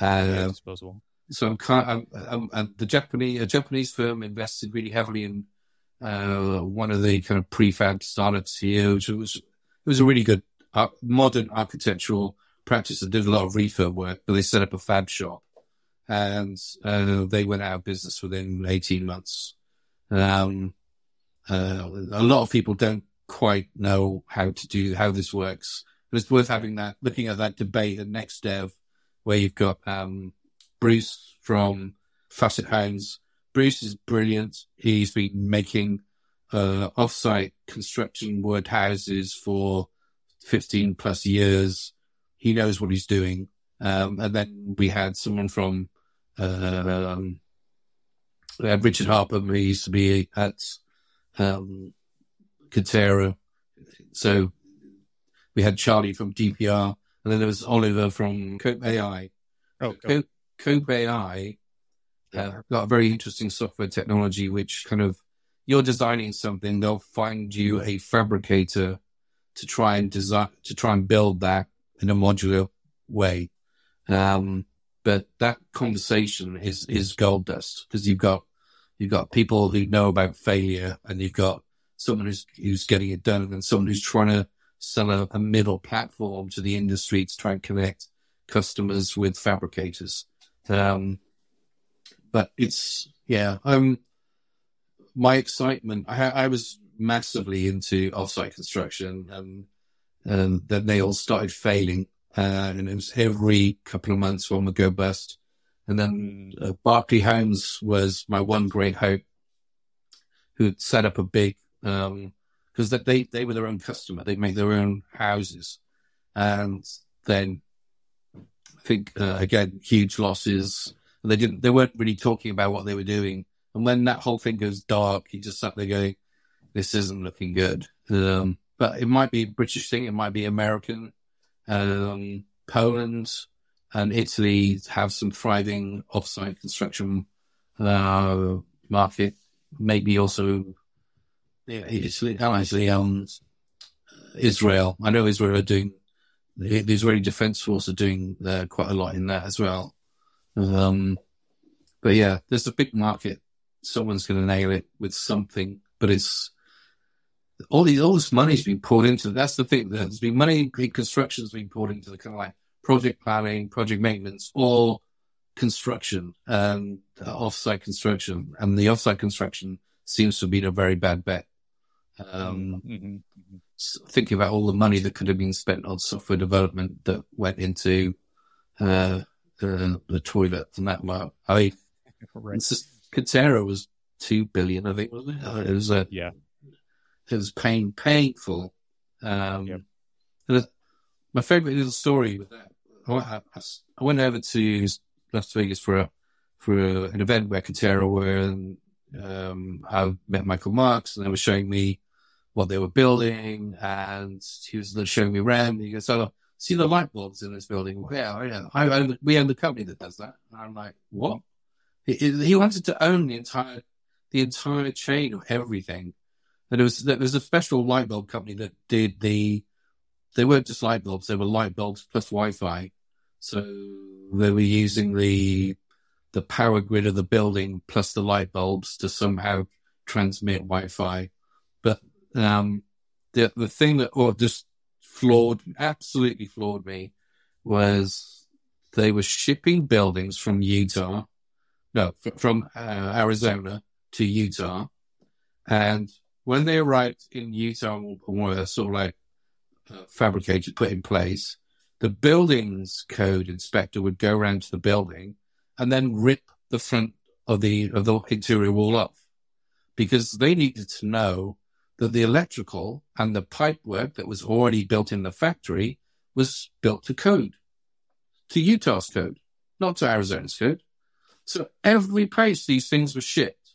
Uh, disposable. So I'm, kind I'm, I'm, the Japanese, a Japanese firm invested really heavily in, uh, one of the kind of prefab startups here, which was, it was a really good uh, modern architectural practice that did a lot of refurb work, but they set up a fab shop and uh, they went out of business within 18 months. Um, uh, a lot of people don't quite know how to do, how this works. But it's worth having that, looking at that debate at NXT DEV, where you've got, um, Bruce from Facit Homes. Bruce is brilliant. He's been making, uh, offsite construction wood houses for 15 plus years. He knows what he's doing. Um, and then we had someone from uh, um, had Richard Harper, who used to be at um, Katerra. So we had Charlie from DPR, and then there was Oliver from Cope AI. Oh, Cope, Cope AI uh, got a very interesting software technology, which kind of you're designing something, they'll find you a fabricator to try and design to try and build that in a modular way. Um, but that conversation is, is gold dust because you've got, you've got people who know about failure and you've got someone who's, who's getting it done and someone who's trying to sell a, a middle platform to the industry to try and connect customers with fabricators. Um, but it's, yeah, um, my excitement, I, I was massively into offsite construction and, and then they all started failing uh, and it was every couple of months one would go bust. And then uh, Berkeley Homes was my one great hope, who set up a big, um, because they, they were their own customer. They make their own houses. And then I think, uh, again, huge losses. They didn't, they weren't really talking about what they were doing. And when that whole thing goes dark, he just sat there going, this isn't looking good. Um, but it might be British thing. It might be American. Um, Poland and Italy have some thriving offsite construction uh, market. Maybe also yeah, Italy, oh, um, Israel. I know Israel are doing the, the Israeli Defense Force are doing uh, quite a lot in that as well. Um, but yeah, there's a big market. Someone's going to nail it with something, but it's all these, all this money's been poured into. That's the thing. There's been money in construction has been poured into the kind of like project planning, project maintenance, or construction, and um, offsite construction. And the offsite construction seems to been a very bad bet. Um, mm-hmm. mm-hmm. thinking about all the money that could have been spent on software development that went into, uh, the, the toilet and that. I mean, right. just, Katerra was two billion, I think, wasn't it? It was a, yeah it was pain, painful. Um, yep. my favorite little story with that, I, I, went over to Las Vegas for a, for a, an event where Katerra were, and um, I met Michael Marks, and they were showing me what they were building, and he was showing me around. He goes, "Oh, see the light bulbs in this building? Yeah, yeah. I own, we own the company that does that." And I'm like, "What?" He, he wanted to own the entire the entire chain of everything. And it was there was a special light bulb company that did the. They weren't just light bulbs; they were light bulbs plus Wi-Fi. So they were using the the power grid of the building plus the light bulbs to somehow transmit Wi-Fi. Um, the the thing that or just floored, absolutely floored me, was they were shipping buildings from Utah, no, from uh, Arizona to Utah, and when they arrived in Utah and were sort of like uh, fabricated, put in place, the buildings code inspector would go around to the building and then rip the front of the of the interior wall off because they needed to know that the electrical and the pipe work that was already built in the factory was built to code, to Utah's code, not to Arizona's code. So every place these things were shipped.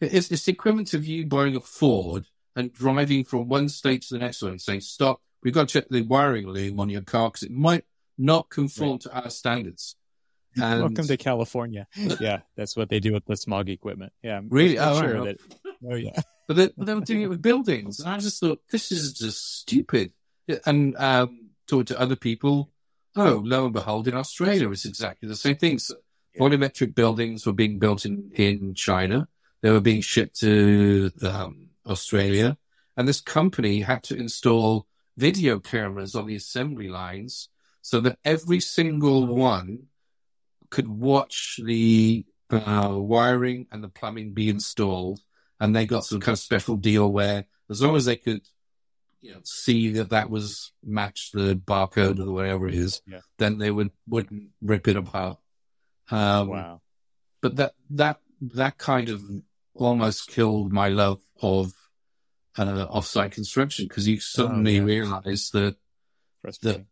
It's, it's the equivalent of you buying a Ford and driving from one state to the next one and saying, stop, we've got to check the wiring loom on your car because it might not conform right. to our standards. And Welcome to California. yeah, that's what they do with the smog equipment. Yeah, I'm really. Oh, sure right. that. Oh yeah. But they, but they, were doing it with buildings, and I just thought this is just stupid. And um, talked to other people. Oh, lo and behold, in Australia, it's exactly the same thing. So, yeah. Volumetric buildings were being built in in China. They were being shipped to um, Australia, and this company had to install video cameras on the assembly lines so that every single one could watch the uh, wiring and the plumbing be installed. And they got some kind of special deal where as long as they could you know, see that that was matched the barcode or whatever it is, yeah. then they would, wouldn't rip it apart. Um, wow. But that, that, that kind of almost killed my love of uh, offsite construction because you suddenly oh, yeah. realize that, that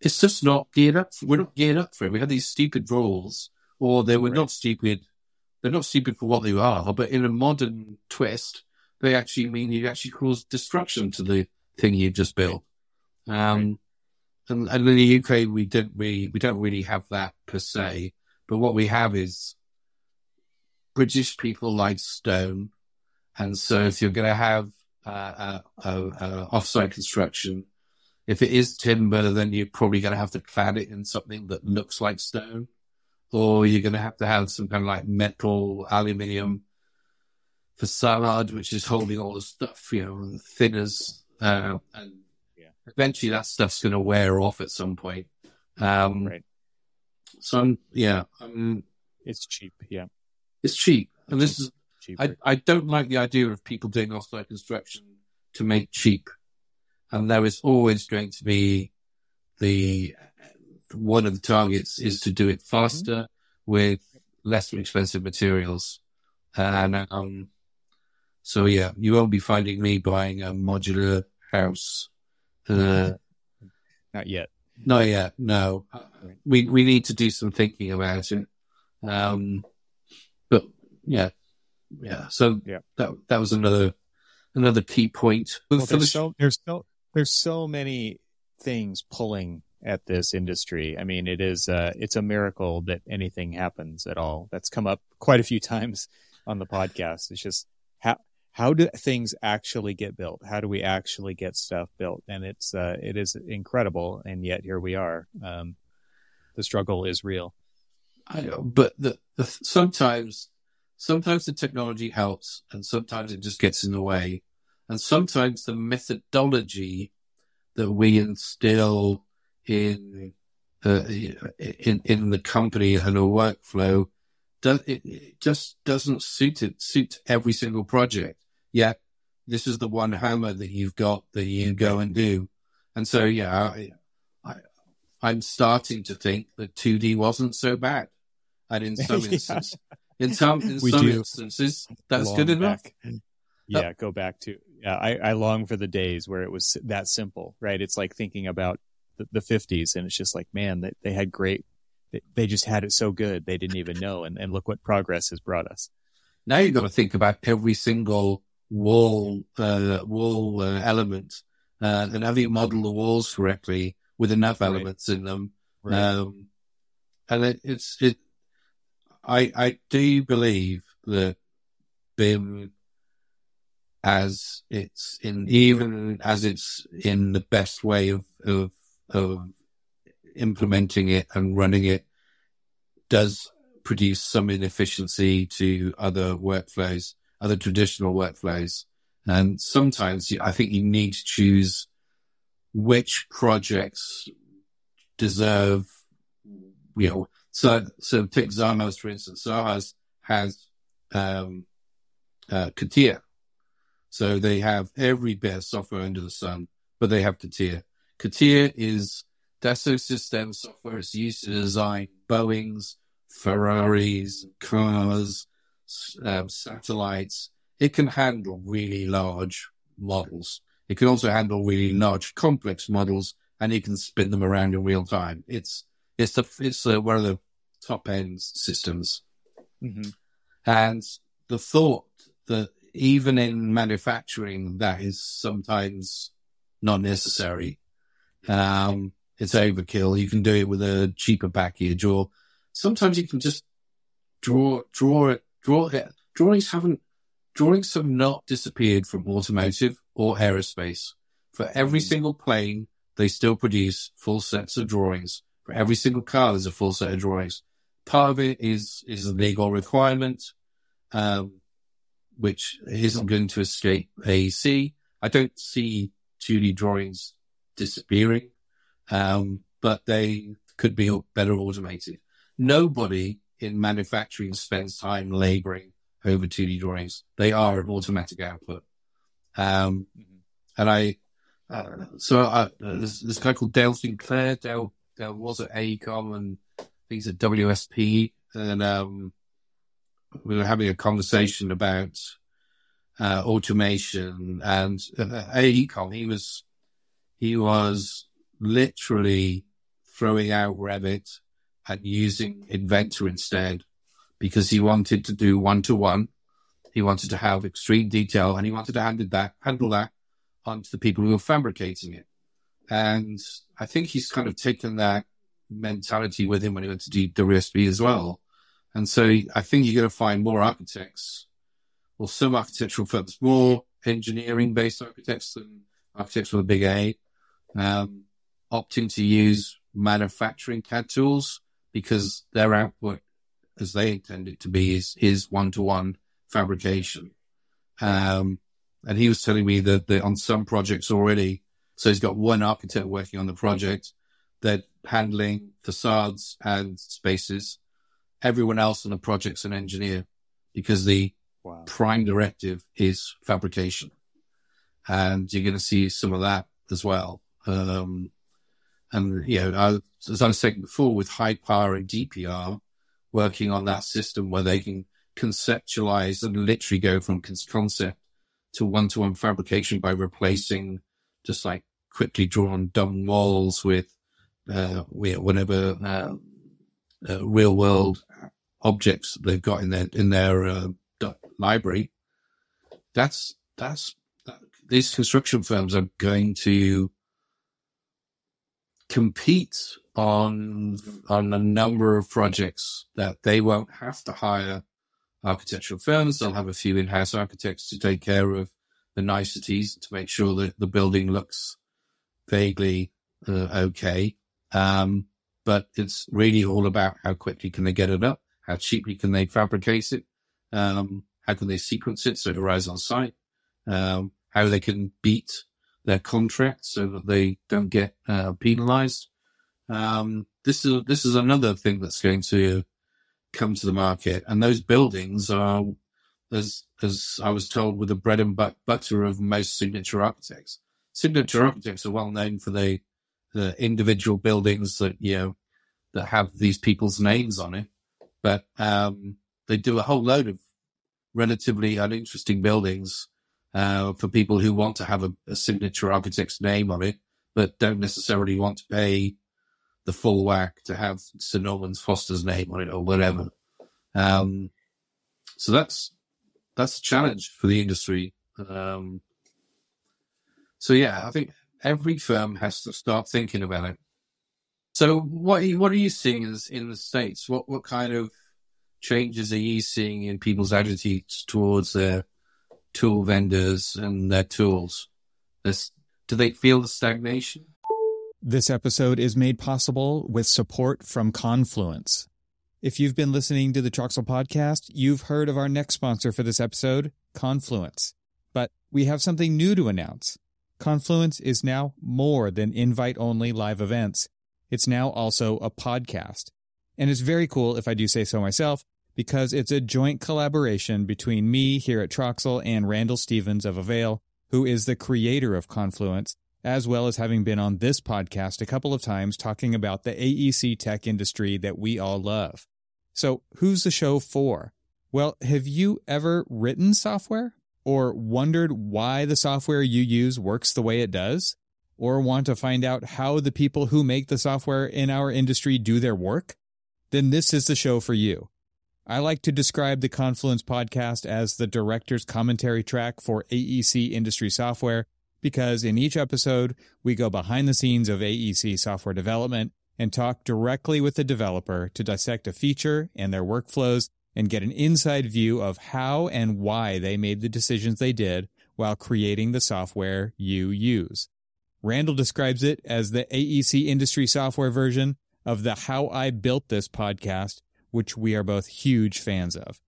it's just not geared up. We're not geared up for it. We had these stupid rules, or they were right. not stupid. They're not stupid for what they are, but in a modern twist, they actually mean you actually cause destruction to the thing you've just built. Um, right. and, and, in the UK, we don't we we don't really have that per se. But what we have is British people like stone, and so if you're going to have uh, uh, uh, offsite construction, if it is timber, then you're probably going to have to clad it in something that looks like stone, or you're going to have to have some kind of like metal, aluminium facade, which is holding all the stuff, you know, thinners, uh, and yeah. eventually that stuff's going to wear off at some point. Um, right. So I'm, yeah, I'm, it's cheap. Yeah. It's cheap. And this is, I, I don't like the idea of people doing offsite construction to make cheap and there is always going to be the one of the targets is to do it faster mm-hmm. with less expensive materials. And um, so yeah, you won't be finding me buying a modular house. Uh, not yet. Not yet. No, we we need to do some thinking about it. Um, but yeah, yeah. So yeah. that that was another another key point. Well, there's, so, there's so there's so many things pulling at this industry. I mean, it is uh, it's a miracle that anything happens at all. That's come up quite a few times on the podcast. It's just how how do things actually get built? How do we actually get stuff built? And it's uh, it is incredible, and yet here we are. Um, the struggle is real. I know, but the, the sometimes sometimes the technology helps, and sometimes it just gets in the way. And sometimes the methodology that we instill in uh, in in the company and a workflow does it, it, just doesn't suit it suit every single project. Yet this is the one hammer that you've got that you go and do. And so yeah, I, I I'm starting to think that 2D wasn't so bad. And in some instances, in some in we some instances, that's good enough. Yeah, go back to yeah, I, I long for the days where it was that simple, right? It's like thinking about the, the 50s and it's just like, man, they, they had great, they, they just had it so good. They didn't even know. And, and look what progress has brought us. Now you've got to think about every single wall, uh, wall uh, element, uh, and having model the walls correctly with enough elements right. in them. Right. Um, and it, it's, it, I, I do believe that BIM as it's in even as it's in the best way of of of implementing it and running it does produce some inefficiency to other workflows, other traditional workflows. And sometimes I think you need to choose which projects deserve, you know, so, so take for instance, Zaha's has, um, uh, CATIA, So they have every bit of software under the sun, but they have CATIA. CATIA is Dassault System software. It's used to design Boeings, Ferraris, cars, um, satellites. It can handle really large models. It can also handle really large, complex models, and it can spin them around in real time. It's it's the it's uh, one of the top end systems, mm-hmm. and the thought that even in manufacturing, that is sometimes not necessary. Um, it's overkill. You can do it with a cheaper package, or sometimes you can just draw, draw it, draw it. Drawings haven't, drawings have not disappeared from automotive or aerospace. For every mm. single plane, they still produce full sets of drawings. For every single car, there's a full set of drawings. Part of it is, is a legal requirement. Um, which isn't going to escape AEC. I don't see 2D drawings disappearing, um, but they could be better automated. Nobody in manufacturing spends time laboring over 2D drawings. They are an automatic output. Um, mm-hmm. and I, uh, so I, uh, there's this guy called Dale Sinclair. Dale, Dale was at AECOM and he's at WSP and, um, we were having a conversation about uh, automation and uh, AECOM. He was he was literally throwing out Revit and using Inventor instead because he wanted to do one to one. He wanted to have extreme detail and he wanted to handle that handle that onto the people who were fabricating it. And I think he's kind of taken that mentality with him when he went to do WSP as well. And so I think you're going to find more architects or some architectural firms, more engineering based architects than architects with a big A, um, opting to use manufacturing CAD tools because their output, as they intend it to be, is, is one to one fabrication. Um, and he was telling me that, that on some projects already, so he's got one architect working on the project that handling facades and spaces everyone else on the project's an engineer because the wow. prime directive is fabrication. And you're going to see some of that as well. Um, and, you know, I, as I was saying before, with Hypar and DPR, working on that system where they can conceptualize and literally go from concept to one to one fabrication by replacing just like quickly drawn dumb walls with, uh, whatever, uh, uh, real world objects they've got in their in their uh, library. That's that's that, these construction firms are going to compete on on a number of projects that they won't have to hire architectural firms. They'll have a few in-house architects to take care of the niceties to make sure that the building looks vaguely uh, okay. Um, but it's really all about how quickly can they get it up how cheaply can they fabricate it? Um, how can they sequence it so it arrives on site? Um, how they can beat their contract so that they don't get uh, penalized. Um, this is this is another thing that's going to come to the market, and those buildings are, as as I was told, with the bread and butter of most signature architects. Signature architects are well known for the the individual buildings that you know that have these people's names on it. But um, they do a whole load of relatively uninteresting buildings uh, for people who want to have a, a, signature architect's name on it, but don't necessarily want to pay the full whack to have Sir Norman Foster's name on it or whatever. Um, so that's that's a challenge for the industry. Um, so yeah, I think every firm has to start thinking about it. So what what are you seeing in, in the states? What what kind of changes are you seeing in people's attitudes towards their tool vendors and their tools? This, do they feel the stagnation? This episode is made possible with support from Confluence. If you've been listening to the Troxel podcast, you've heard of our next sponsor for this episode, Confluence. But we have something new to announce. Confluence is now more than invite only live events. It's now also a podcast. And it's very cool, if I do say so myself, because it's a joint collaboration between me here at Troxel and Randall Stevens of Avail, who is the creator of Confluence, as well as having been on this podcast a couple of times talking about the AEC tech industry that we all love. So, who's the show for? Well, have you ever written software or wondered why the software you use works the way it does? Or want to find out how the people who make the software in our industry do their work? Then this is the show for you. I like to describe the Confluence podcast as the director's commentary track for AEC industry software because in each episode, we go behind the scenes of AEC software development and talk directly with the developer to dissect a feature and their workflows and get an inside view of how and why they made the decisions they did while creating the software you use. Randall describes it as the AEC industry software version of the How I Built This podcast, which we are both huge fans of.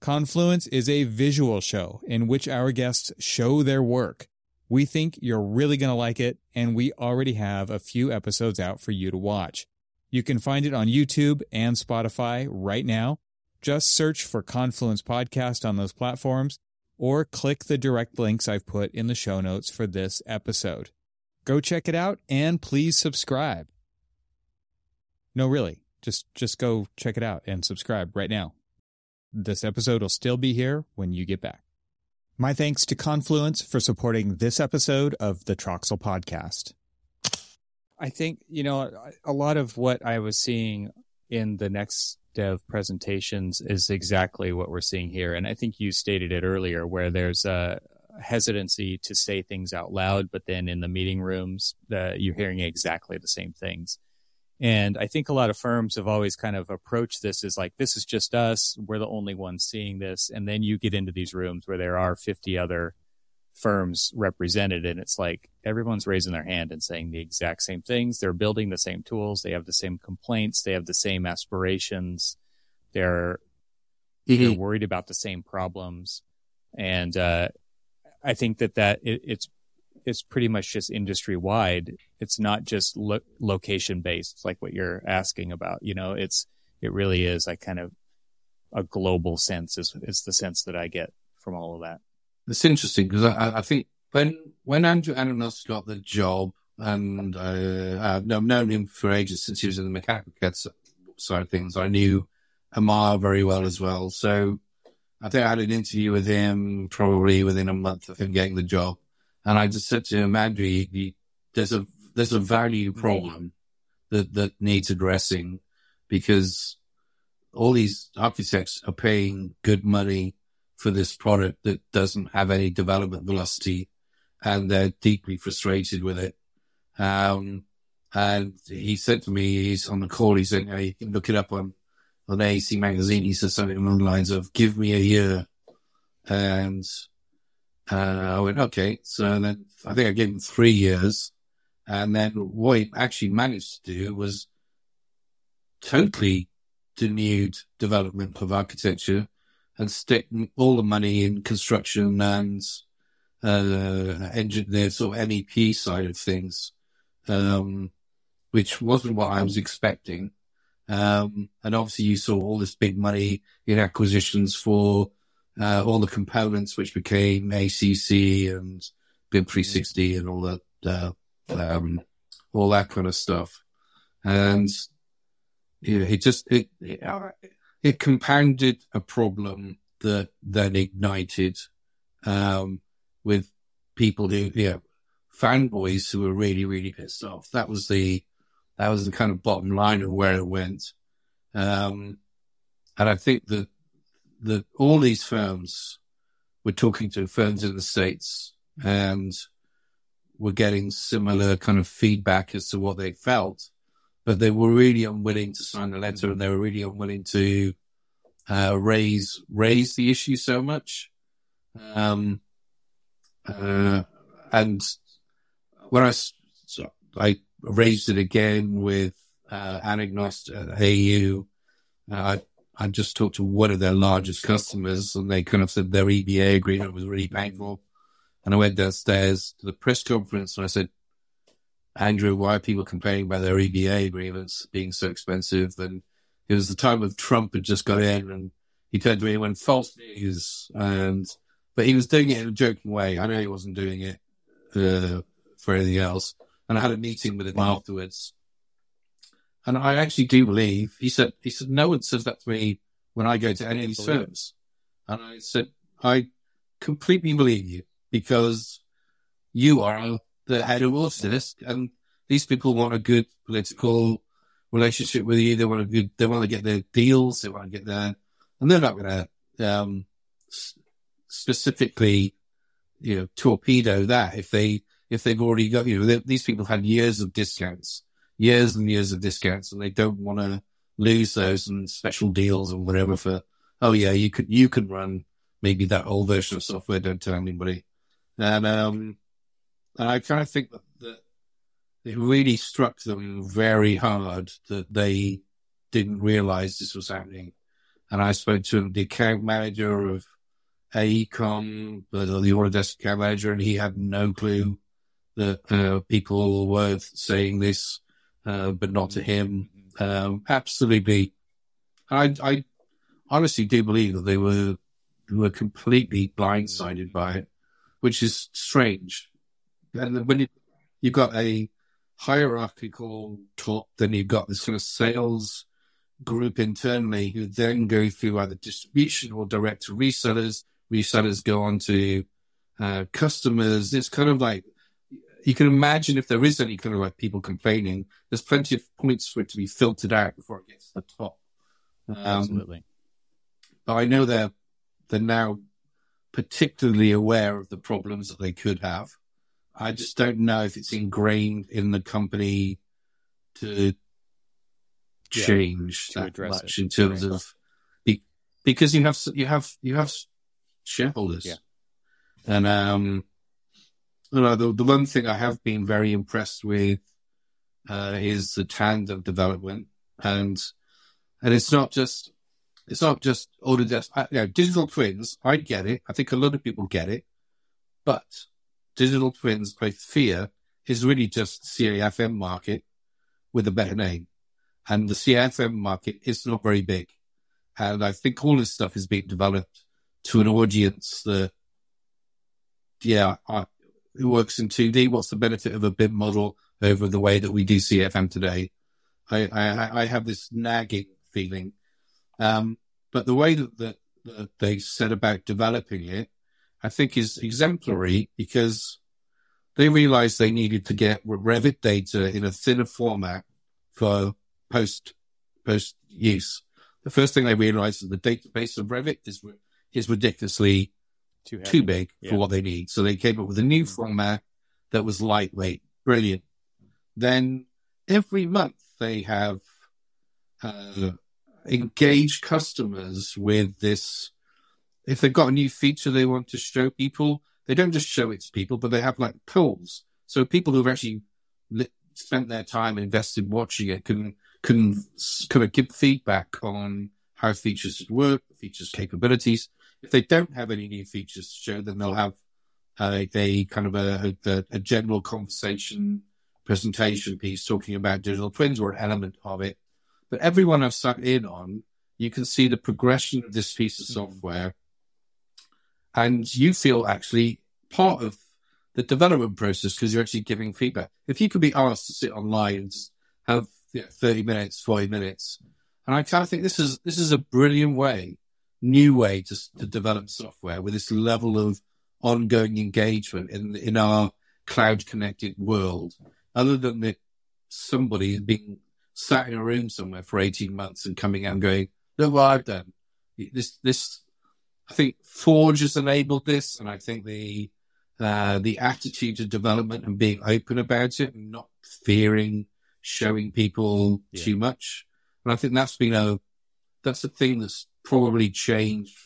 Confluence is a visual show in which our guests show their work we think you're really going to like it, and we already have a few episodes out for you to watch. You can find it on YouTube and Spotify right now. Just search for Confluence Podcast on those platforms or click the direct links I've put in the show notes for this episode. Go check it out and please subscribe. No, really, just just go check it out and subscribe right now. This episode will still be here when you get back. My thanks to Confluence for supporting this episode of the Troxel Podcast. I think, you know, a lot of what I was seeing in the NXT DEV presentations is exactly what we're seeing here. And I think you stated it earlier, where there's a hesitancy to say things out loud, but then in the meeting rooms, you're hearing exactly the same things. And I think a lot of firms have always kind of approached this as like, this is just us. We're the only ones seeing this. And then you get into these rooms where there are 50 other firms represented. And it's like everyone's raising their hand and saying the exact same things. They're building the same tools. They have the same complaints. They have the same aspirations. They're, mm-hmm. they're worried about the same problems. And, uh, I think that that it, it's it's pretty much just industry wide. It's not just lo- location based, like what you're asking about. You know, it's it really is like kind of a global sense is is the sense that I get from all of that. It's interesting because I, I think when when Andrew Anagnost got the job, and uh, I've known him for ages since he was in the CAD side of things. I knew Amar very well as well, so I think I had an interview with him probably within a month of him getting the job. And I just said to him, Andrew, he, there's a there's a value problem that that needs addressing because all these architects are paying good money for this product that doesn't have any development velocity, and they're deeply frustrated with it. Um, and he said to me, he's on the call. He said, "You can look it up on on AEC magazine." He said something along the lines of, "Give me a year." And uh, I went, okay. So then I think I gave him three years. And then what he actually managed to do was totally denude development of architecture and stick all the money in construction and uh, engine, the sort of MEP side of things, um, which wasn't what I was expecting. Um, and obviously you saw all this big money in acquisitions for uh, all the components which became ACC and BIM 360 and all that, uh, um, all that kind of stuff. And you know, it just, it, it, it compounded a problem that then ignited, um, with people who, you know, fanboys who were really, really pissed off. That was the, that was the kind of bottom line of where it went. Um, and I think that that all these firms were talking to firms in the States and were getting similar kind of feedback as to what they felt, but they were really unwilling to sign the letter and they were really unwilling to uh, raise raise the issue so much. Um, uh, and when I so I raised it again with uh, Anagnost at AU, uh, I just talked to one of their largest customers and they kind of said their EBA agreement was really painful. And I went downstairs to the press conference and I said, Andrew, why are people complaining about their EBA agreements being so expensive? And it was the time of Trump had just got in and he turned to me and went false news, and but he was doing it in a joking way. I know he wasn't doing it uh, for anything else. And I had a meeting with him wow. afterwards, and I actually do believe he said he said no one says that to me when I go to any of these firms, and I said I completely believe you because you are the head of this, and these people want a good political relationship with you. They want a good, they want to get their deals. They want to get their, and they're not going to, um, specifically, you know, torpedo that if they, if they've already got, you. Know, these people had years of discounts, years and years of discounts, and they don't want to lose those and special deals and whatever for, oh yeah, you could, you can run maybe that old version of software. Don't tell anybody. And, um, and I kind of think that, that it really struck them very hard that they didn't realize this was happening. And I spoke to the account manager of AECOM, the, the Autodesk account manager, and he had no clue that uh, people were saying this, uh, but not to him. Um, absolutely. I, I honestly do believe that they were were completely blindsided by it, which is strange. And when you, you've got a hierarchical top, then you've got this sort of sales group internally who then go through either distribution or direct to resellers. Resellers go on to uh, customers. It's kind of like you can imagine if there is any kind of like people complaining, there's plenty of points for it to be filtered out before it gets to the top. Um, Absolutely. But I know they're they're now particularly aware of the problems that they could have. I just don't know if it's ingrained in the company to change yeah, to that much it. in terms right. of because you have you have you have shareholders, yeah. and um, you know the the one thing I have been very impressed with uh, is the tandem development, and and it's not just it's not just Autodesk. I, you know, digital twins. I get it. I think a lot of people get it, but digital twins, I fear, is really just CAFM market with a better name. And the CAFM market is not very big. And I think all this stuff is being developed to an audience that, yeah, I, it works in 2D. What's the benefit of a BIM model over the way that we do CFM today? I, I, I have this nagging feeling. Um, but the way that, that, that they set about developing it I think is exemplary because they realized they needed to get Revit data in a thinner format for post post use. The first thing they realized is the database of Revit is is ridiculously too, too big yeah. for what they need. So they came up with a new format that was lightweight, brilliant. Then every month they have uh, engaged customers with this if they've got a new feature they want to show people, they don't just show it to people, but they have like polls. So people who've actually spent their time invested watching it can can kind of give feedback on how features should work, features capabilities. If they don't have any new features to show, then they'll have uh, a kind of a, a, a, general conversation presentation piece talking about digital twins or an element of it. But everyone I've sat in on, you can see the progression of this piece of software and you feel actually part of the development process because you're actually giving feedback. If you could be asked to sit online and have you know, 30 minutes, 40 minutes, and I kind of think this is, this is a brilliant way, new way to, to develop software with this level of ongoing engagement in, in our cloud connected world, other than that somebody being sat in a room somewhere for 18 months and coming out and going, look what I've done. This, this I think Forge has enabled this, and I think the uh, the attitude to development and being open about it, and not fearing showing people yeah. too much. And I think that's been a that's a thing that's probably changed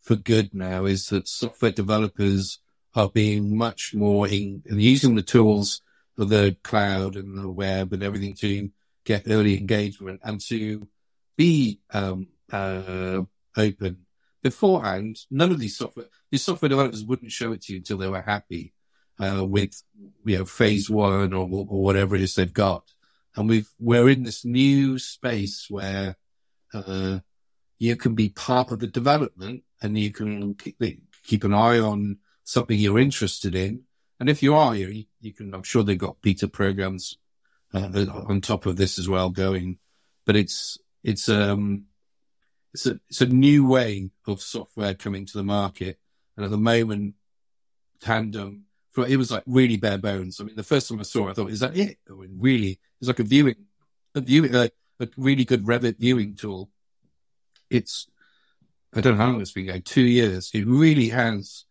for good now. Is that software developers are being much more in, using the tools for the cloud and the web and everything to get early engagement and to be um, uh, open beforehand, none of these software these software developers wouldn't show it to you until they were happy uh, with you know phase one or, or whatever it is they've got. And we've we're in this new space where uh, you can be part of the development and you can keep, an eye on something you're interested in. And if you are, you, you can, I'm sure they've got beta programs uh, on top of this as well going, but it's, it's, um, it's a, it's a new way of software coming to the market. And at the moment, Tandem, for it was like really bare bones. I mean, the first time I saw it, I thought, is that it? I mean, really, it's like a viewing, a viewing, a really good Revit viewing tool. It's, I don't know how long it's been going, two years. It really has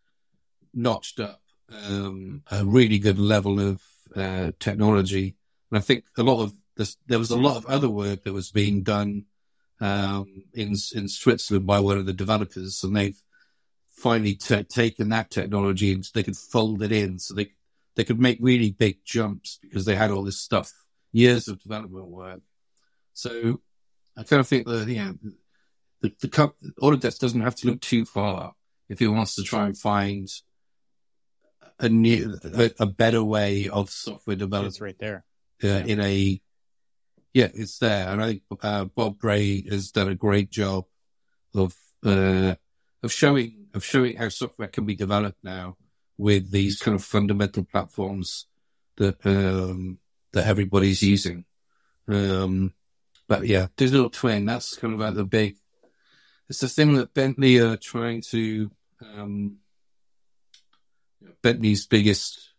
notched up um, a really good level of uh, technology. And I think a lot of this, there was a lot of other work that was being done um, in in Switzerland by one of the developers, and they've finally t- taken that technology and they could fold it in, so they they could make really big jumps because they had all this stuff, years of development work. So I kind of think that yeah, the, the Autodesk doesn't have to look too far if he wants to try and find a new, a, a better way of software development. It's right there. Uh, yeah. In a, yeah, it's there. And I think uh, Bob Gray has done a great job of uh, of showing of showing how software can be developed now with these kind of fundamental platforms that um, that everybody's using. Um, but yeah, digital twin. That's kind of like the big. It's the thing that Bentley are trying to um, Bentley's biggest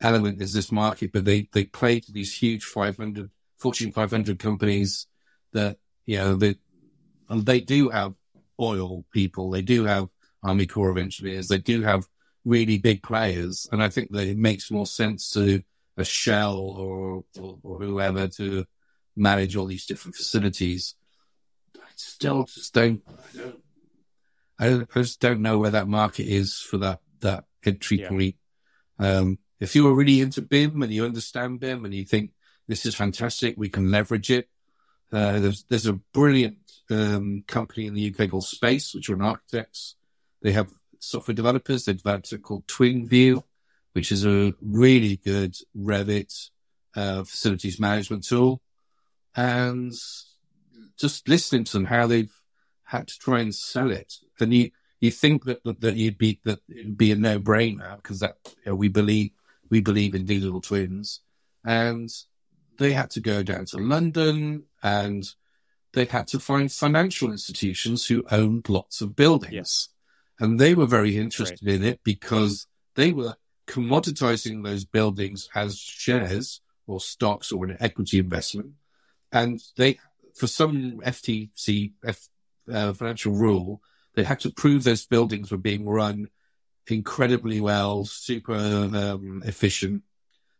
element is this market, but they, they play to these huge 500, Fortune 500 companies that, you know, they, they do have oil people. They do have Army Corps of Engineers. They do have really big players. And I think that it makes more sense to a Shell or, or, or whoever to manage all these different facilities. Still just don't, I don't, I just don't know where that market is for that, that entry yeah. point. Um, if you are really into BIM and you understand BIM and you think this is fantastic, we can leverage it. Uh, there's, there's a brilliant, um, company in the UK called Space, which are architects. They have software developers. They developed it called TwinView, which is a really good Revit, uh, facilities management tool. And just listening to them, how they've had to try and sell it. And you, you think that, that, that you'd be that it'd be a no brainer because that you know, we believe we believe in digital twins, and they had to go down to London and they had to find financial institutions who owned lots of buildings, yes. and they were very interested right. in it because they were commoditizing those buildings as shares or stocks or an equity investment, and they for some FTC F, uh, financial rule they had to prove those buildings were being run incredibly well, super um, efficient,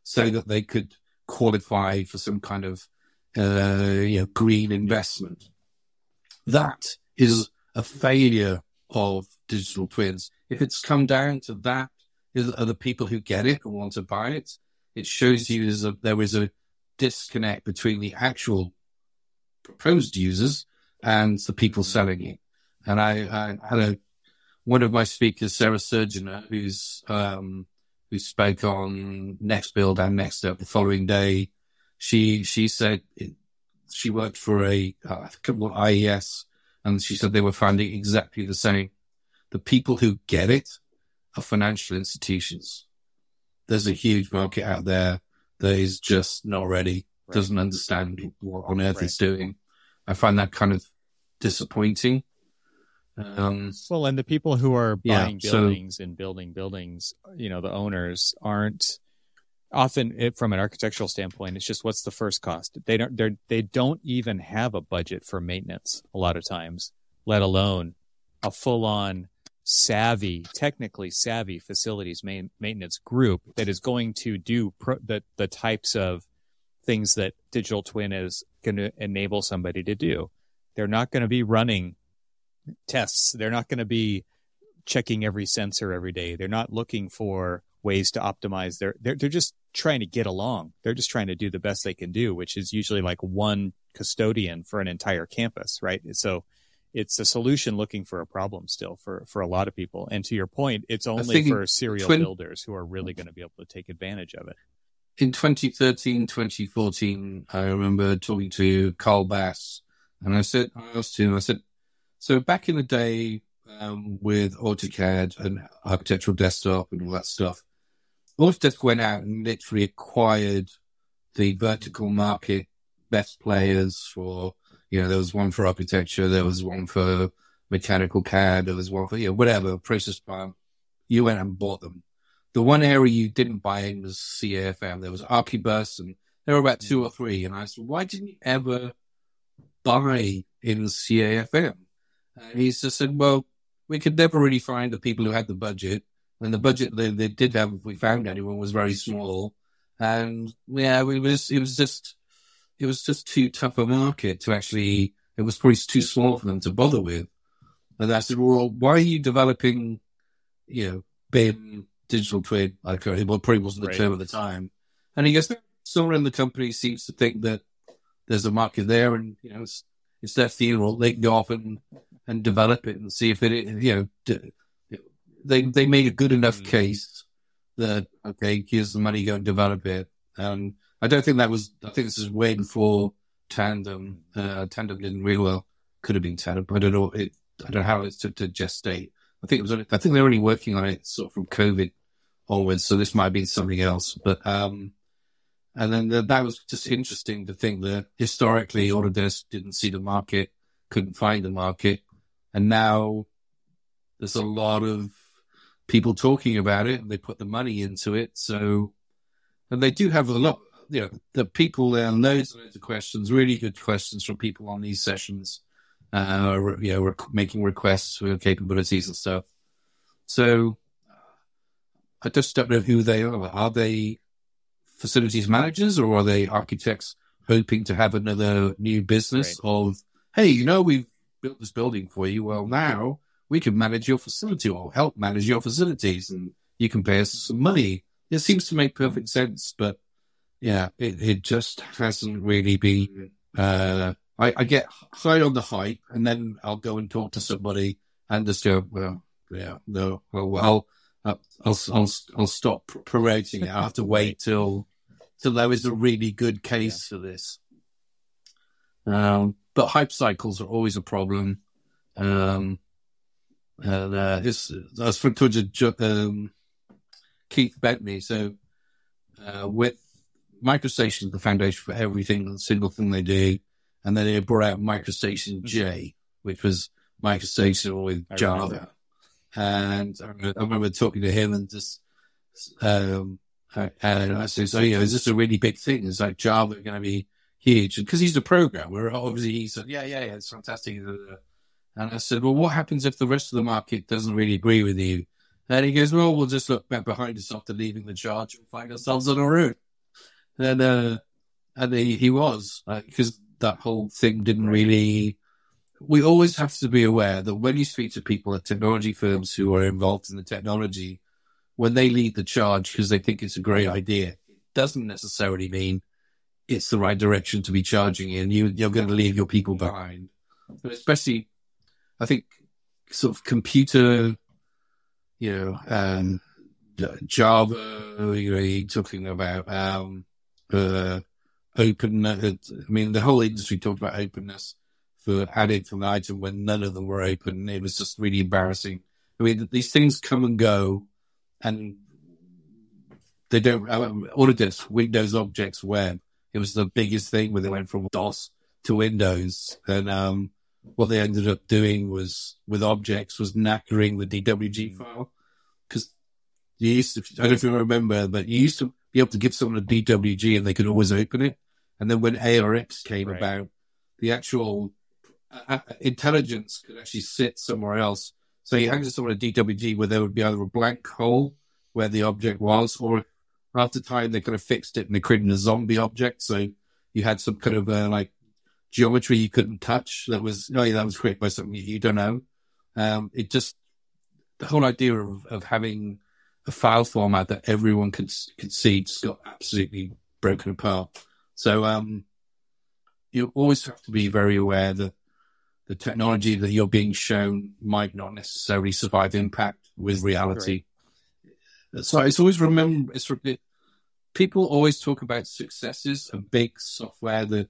so that they could qualify for some kind of uh, you know, green investment. That is a failure of digital twins. If it's come down to that, are the people who get it and want to buy it? It shows you that there is a disconnect between the actual proposed users and the people selling it. And I, I had a, one of my speakers, Sarah Surgener, who's, um, who spoke on NXT BLD and NXT DEV the following day. She, she said it, she worked for a, uh, IES and she said they were finding exactly the same. The people who get it are financial institutions. There's a huge market out there that is just not ready, right. doesn't understand what on earth right. it's doing. I find that kind of disappointing. Um, well, and the people who are buying yeah, buildings so, and building buildings, you know, the owners aren't often it, from an architectural standpoint. It's just what's the first cost. They don't. They they don't even have a budget for maintenance a lot of times, let alone a full on savvy, technically savvy facilities main, maintenance group that is going to do pro, the the types of things that digital twin is going to enable somebody to do. They're not going to be running tests. They're not going to be checking every sensor every day. They're not looking for ways to optimize their, they're, they're just trying to get along. They're just trying to do the best they can do, which is usually like one custodian for an entire campus, right? So it's a solution looking for a problem still for, for a lot of people. And to your point, it's only for serial twin- builders who are really going to be able to take advantage of it. In 2013, 2014, I remember talking to Carl Bass and I said, I asked him, I said, So back in the day, um, with AutoCAD and architectural desktop and all that stuff, Autodesk went out and literally acquired the vertical market best players for, you know, there was one for architecture, there was one for mechanical CAD, there was one for, you know, whatever, process plant. You went and bought them. The one area you didn't buy in was CAFM. There was Archibus and there were about two or three. And I said, why didn't you ever buy in CAFM? And he just said, well, we could never really find the people who had the budget. And the budget they, they did have, if we found anyone, was very small. And yeah, it was, it was just, it was just too tough a market to actually, it was probably too small for them to bother with. And I said, well, why are you developing, you know, BIM digital twin? Like, well, probably wasn't the right. term at the time. And he goes, someone in the company seems to think that there's a market there and, you know, it's, it's their funeral. They can go off and, and develop it and see if it, you know, d- they, they made a good enough mm. case that, okay, here's the money, go and develop it. And I don't think that was, I think this is way before Tandem. Uh, Tandem didn't really well, could have been Tandem. I don't know. It, I don't know how it's to, to gestate. I think it was, I think they're only working on it sort of from COVID onwards. So this might be something else, but, um, and then the, that was just interesting to think that historically Autodesk didn't see the market, couldn't find the market. And now there's a lot of people talking about it and they put the money into it. So, and they do have a lot, you know, the people there, loads and loads of questions, really good questions from people on these sessions, uh, you know, rec- making requests for capabilities and stuff. So I just don't know who they are. Are they facilities managers or are they architects hoping to have another new business right. of, hey, you know, we've built this building for you. Well, now we can manage your facility or help manage your facilities and you can pay us some money. It seems to make perfect sense, but yeah, it, it just hasn't really been, uh, I, I get high on the hype and then I'll go and talk to somebody and just go, well, yeah, no, well, well, I'll, I'll, I'll, stop promoting it. I have to wait till, till there is a really good case yeah. for this. Um, but hype cycles are always a problem. Um, and, uh, this, I talking to, um, Keith Bentley. So, uh, with MicroStation, the foundation for everything, the single thing they do. And then they brought out MicroStation J, which was MicroStation with Java. And I remember, talking to him and just, um, and I said, so, you know, is this a really big thing? Is like Java going to be huge? Because he's a programmer. Obviously, he said, yeah, yeah, yeah, it's fantastic. And I said, well, what happens if the rest of the market doesn't really agree with you? And he goes, well, we'll just look back behind us after leaving the charge and find ourselves on our own. And, uh, and he, he was, because uh, that whole thing didn't really we always have to be aware that when you speak to people at technology firms who are involved in the technology, when they lead the charge because they think it's a great idea, it doesn't necessarily mean it's the right direction to be charging in. You, you're going to leave your people behind. But especially, I think, sort of computer, you know, um, Java, you know, you're talking about, um, uh, open, uh, I mean, the whole industry talked about openness for adding from the item when none of them were open. It was just really embarrassing. I mean, these things come and go and they don't, um, Autodesk, Windows Objects Web, it was the biggest thing when they went from DOS to Windows. And, um, what they ended up doing was with objects was knackering the DWG file. Cause you used to, I don't know if you remember, but you used to be able to give someone a DWG and they could always open it. And then when ARX came right. about, the actual uh, intelligence could actually sit somewhere else. So you handed someone a DWG where there would be either a blank hole where the object was, or after time they kind of fixed it and they created a zombie object. So you had some kind of uh, like geometry you couldn't touch that was, oh yeah, that was created by something you don't know. Um, it just, the whole idea of, of having a file format that everyone could, could see just got absolutely broken apart. So, um, you always have to be very aware that the technology that you're being shown might not necessarily survive impact with reality. So it's always remember, it's, people always talk about successes of big software that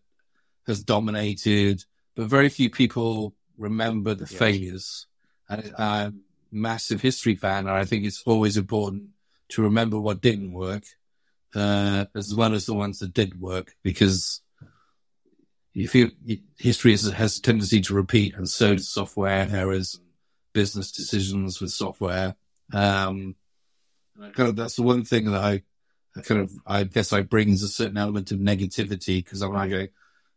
has dominated, but very few people remember the Yes. failures. And I'm a massive history fan, and I think it's always important to remember what didn't work, uh, as well as the ones that did work, because you feel history has, has a tendency to repeat, and so does software errors, and business decisions with software. Um, kind of that's the one thing that I, I kind of I guess I brings a certain element of negativity because I'm like going,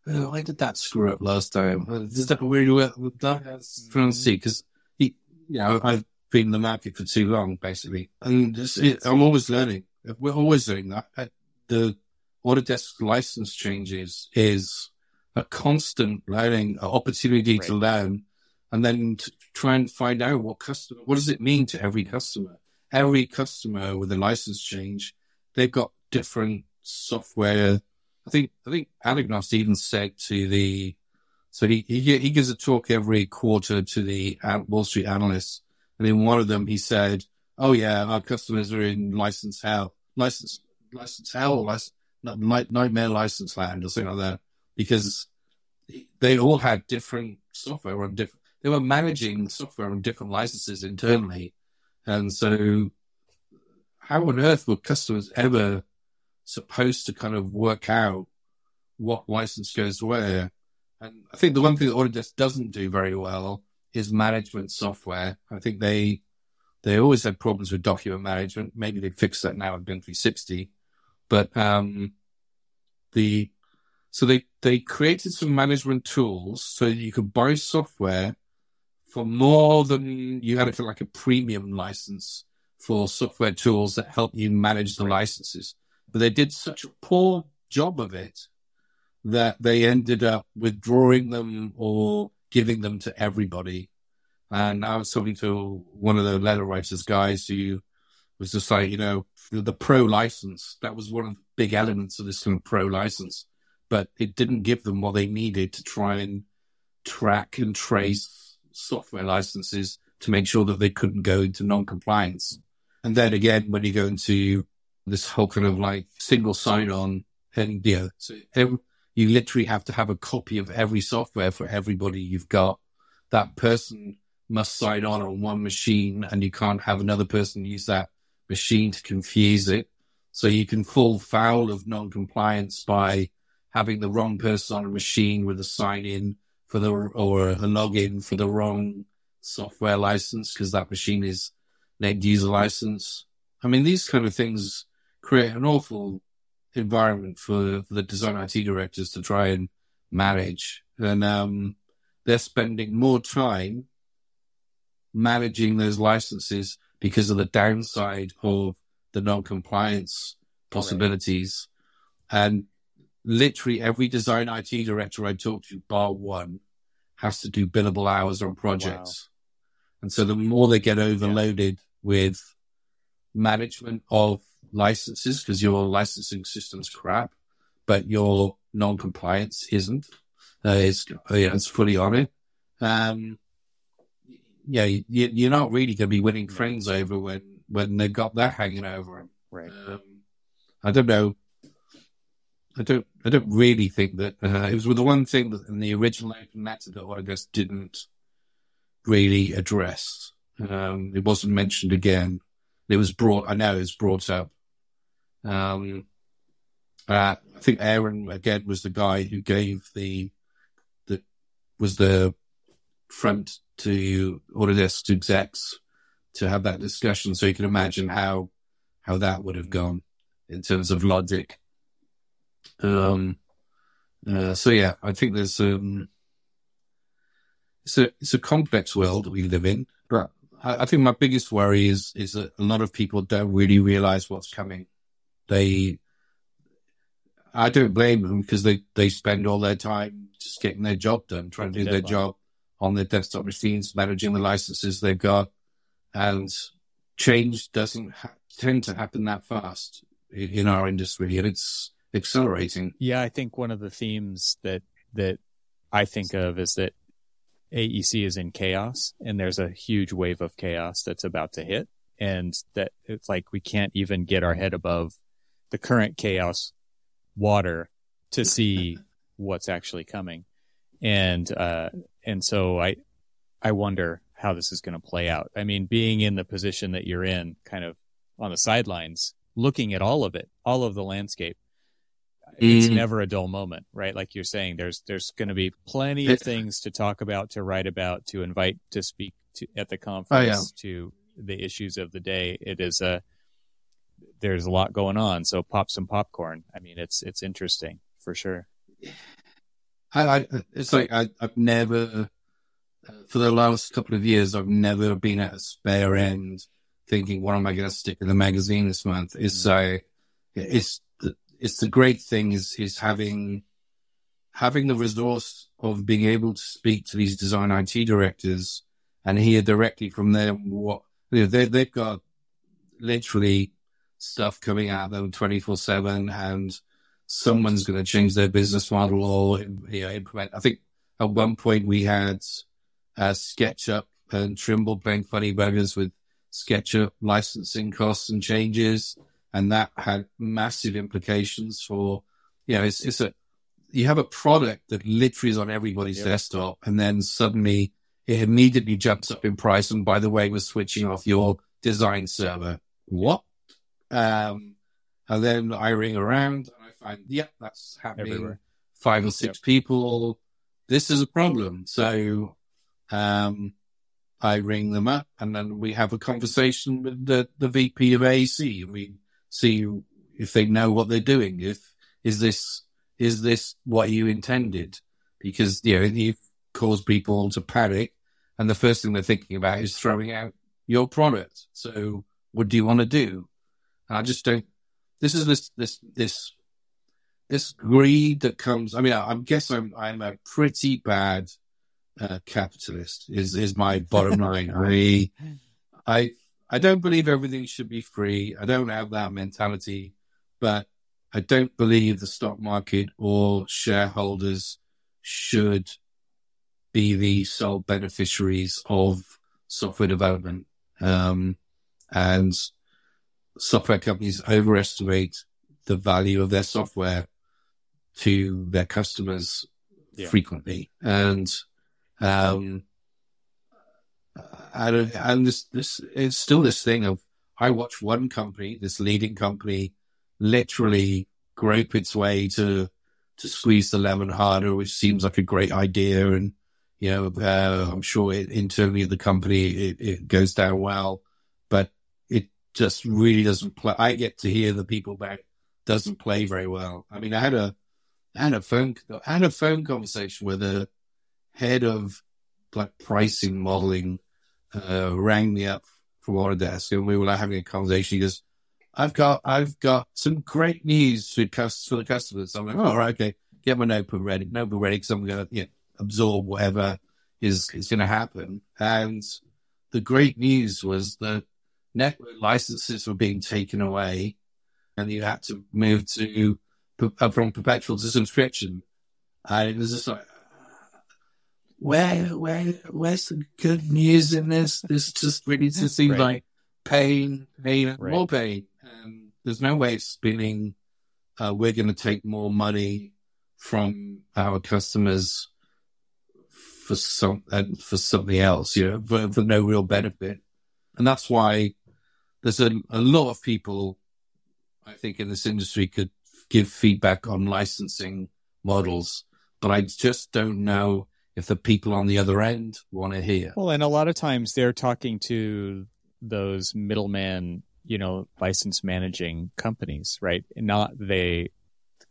oh, why did that screw up last time? Does that really work? That's trying to see because you know I've been in the market for too long basically, and it, I'm always learning. We're always learning that the Autodesk license changes is a constant learning opportunity to learn and then to try and find out what customer, what does it mean to every customer? Every customer with a license change, they've got different software. I think, I think Anagnost even said to the, so he, he, he gives a talk every quarter to the Wall Street analysts. And in one of them, he said, Oh yeah, our customers are in license hell, license, license hell, or license, nightmare license land or something like that because they all had different software on different, they were managing software on different licenses internally. And so how on earth were customers ever supposed to kind of work out what license goes where? And I think the one thing that Autodesk doesn't do very well is management software. I think they, they always had problems with document management. Maybe they fixed that now in BIM 360, but, um, the, so they, they created some management tools so you could buy software for more than you had it for like a premium license for software tools that help you manage the licenses. But they did such a poor job of it that they ended up withdrawing them or giving them to everybody. And I was talking to one of the letter writers guys who was just like, you know, the pro license, that was one of the big elements of this kind of pro license, but it didn't give them what they needed to try and track and trace software licenses to make sure that they couldn't go into non-compliance. And then again, when you go into this whole kind of like single sign on and know, so every, you literally have to have a copy of every software for everybody you've got. That person must sign on on one machine and you can't have another person use that machine to confuse it. So you can fall foul of non-compliance by having the wrong person on a machine with a sign in for the, or a login for the wrong software license because that machine is named user license. I mean, these kind of things create an awful environment for, for the design IT directors to try and manage. And, um, they're spending more time managing those licenses because of the downside of the non-compliance possibilities. And literally every design IT director I talk to, bar one, has to do billable hours on projects. And so the more they get overloaded with management of licenses, because your licensing system's crap, but your non-compliance isn't, uh, it's, yeah, it's fully on it. Um, yeah, you, you're not really going to be winning friends over when, when they've got that hanging over them. Right. Um, I don't know. I don't. I don't really think that uh, it was the one thing that in the original open letter that I guess didn't really address. Um, it wasn't mentioned again. It was brought. I know it was brought up. Um, uh, I think Aaron again was the guy who gave the the was the front to Autodesk execs to have that discussion. So you can imagine how how that would have gone in terms of logic. Um, uh, so yeah, I think there's, um, it's a, it's a complex world that we live in, but I, I think my biggest worry is, is that a lot of people don't really realize what's coming. They, I don't blame them because they, they spend all their time just getting their job done, trying to do their job on their desktop machines, managing the licenses they've got. And change doesn't ha- tend to happen that fast in, in our industry. And it's, accelerating. Yeah, I think one of the themes that that I think of is that AEC is in chaos and there's a huge wave of chaos that's about to hit and that it's like we can't even get our head above the current chaos water to see what's actually coming. And uh and so I I wonder how this is going to play out. I mean, being in the position that you're in, kind of on the sidelines, looking at all of it, all of the landscape, it's mm. never a dull moment, right? Like you're saying, there's there's going to be plenty of things to talk about, to write about, to invite to speak to at the conference, oh, yeah. to the issues of the day. It is a there's a lot going on, so pop some popcorn. I mean, it's it's interesting for sure. I, I it's like I, I've never for the last couple of years, I've never been at a spare end thinking, what am I going to stick in the magazine this month? It's mm. uh, it's it's the great thing is, is having, having the resource of being able to speak to these design IT directors and hear directly from them what, you know, they, they've got literally stuff coming out of them 24 seven and someone's going to change their business model or you know, implement. I think at one point we had uh, SketchUp and Trimble playing funny buggers with SketchUp licensing costs and changes. And that had massive implications for, you know, it's, it's a, you have a product that literally is on everybody's yep. desktop and then suddenly it immediately jumps up in price. And by the way, we're switching off your design server. What? Um, and then I ring around and I find, yeah, that's happening. Everywhere. Five or six yep. people. This is a problem. So um, I ring them up and then we have a conversation with the, the VP of AEC. We see if they know what they're doing. If, is this, is this what you intended? Because, you know, you've caused people to panic and the first thing they're thinking about is throwing out your product. So what do you want to do? And I just don't, this is this, this, this, this greed that comes. I mean, I, I guess I'm, I'm a pretty bad uh, capitalist is is my bottom line. I I I don't believe everything should be free. I don't have that mentality, but I don't believe the stock market or shareholders should be the sole beneficiaries of software development. Um, and software companies overestimate the value of their software to their customers yeah. frequently. And um, and, and this, this, it's still this thing of, I watch one company, this leading company, literally grope its way to, to squeeze the lemon harder, which seems like a great idea. And, you know, uh, I'm sure it, internally at the company, it, it goes down well, but it just really doesn't play. I get to hear the people back doesn't play very well. I mean, I had a, I had a phone, I had a phone conversation with a, head of like pricing modeling uh, rang me up from Autodesk and we were having a conversation. He goes, I've got, I've got some great news for, for the customers. I'm like, oh, all right, okay. Get my notebook ready, notebook ready because I'm going to you know, absorb whatever is, is going to happen. And the great news was that network licenses were being taken away and you had to move to, uh, from perpetual to subscription. And it was just like, where, where, where's the good news in this? This just really just seems right. like pain, pain, right. more pain. And there's no way of spinning. Uh, we're going to take more money from our customers for some, and for something else, you know, for, for no real benefit. And that's why there's a, a lot of people, I think, in this industry could give feedback on licensing models, but I just don't know if the people on the other end want to hear. Well, and a lot of times they're talking to those middleman, you know, license managing companies, right? Not the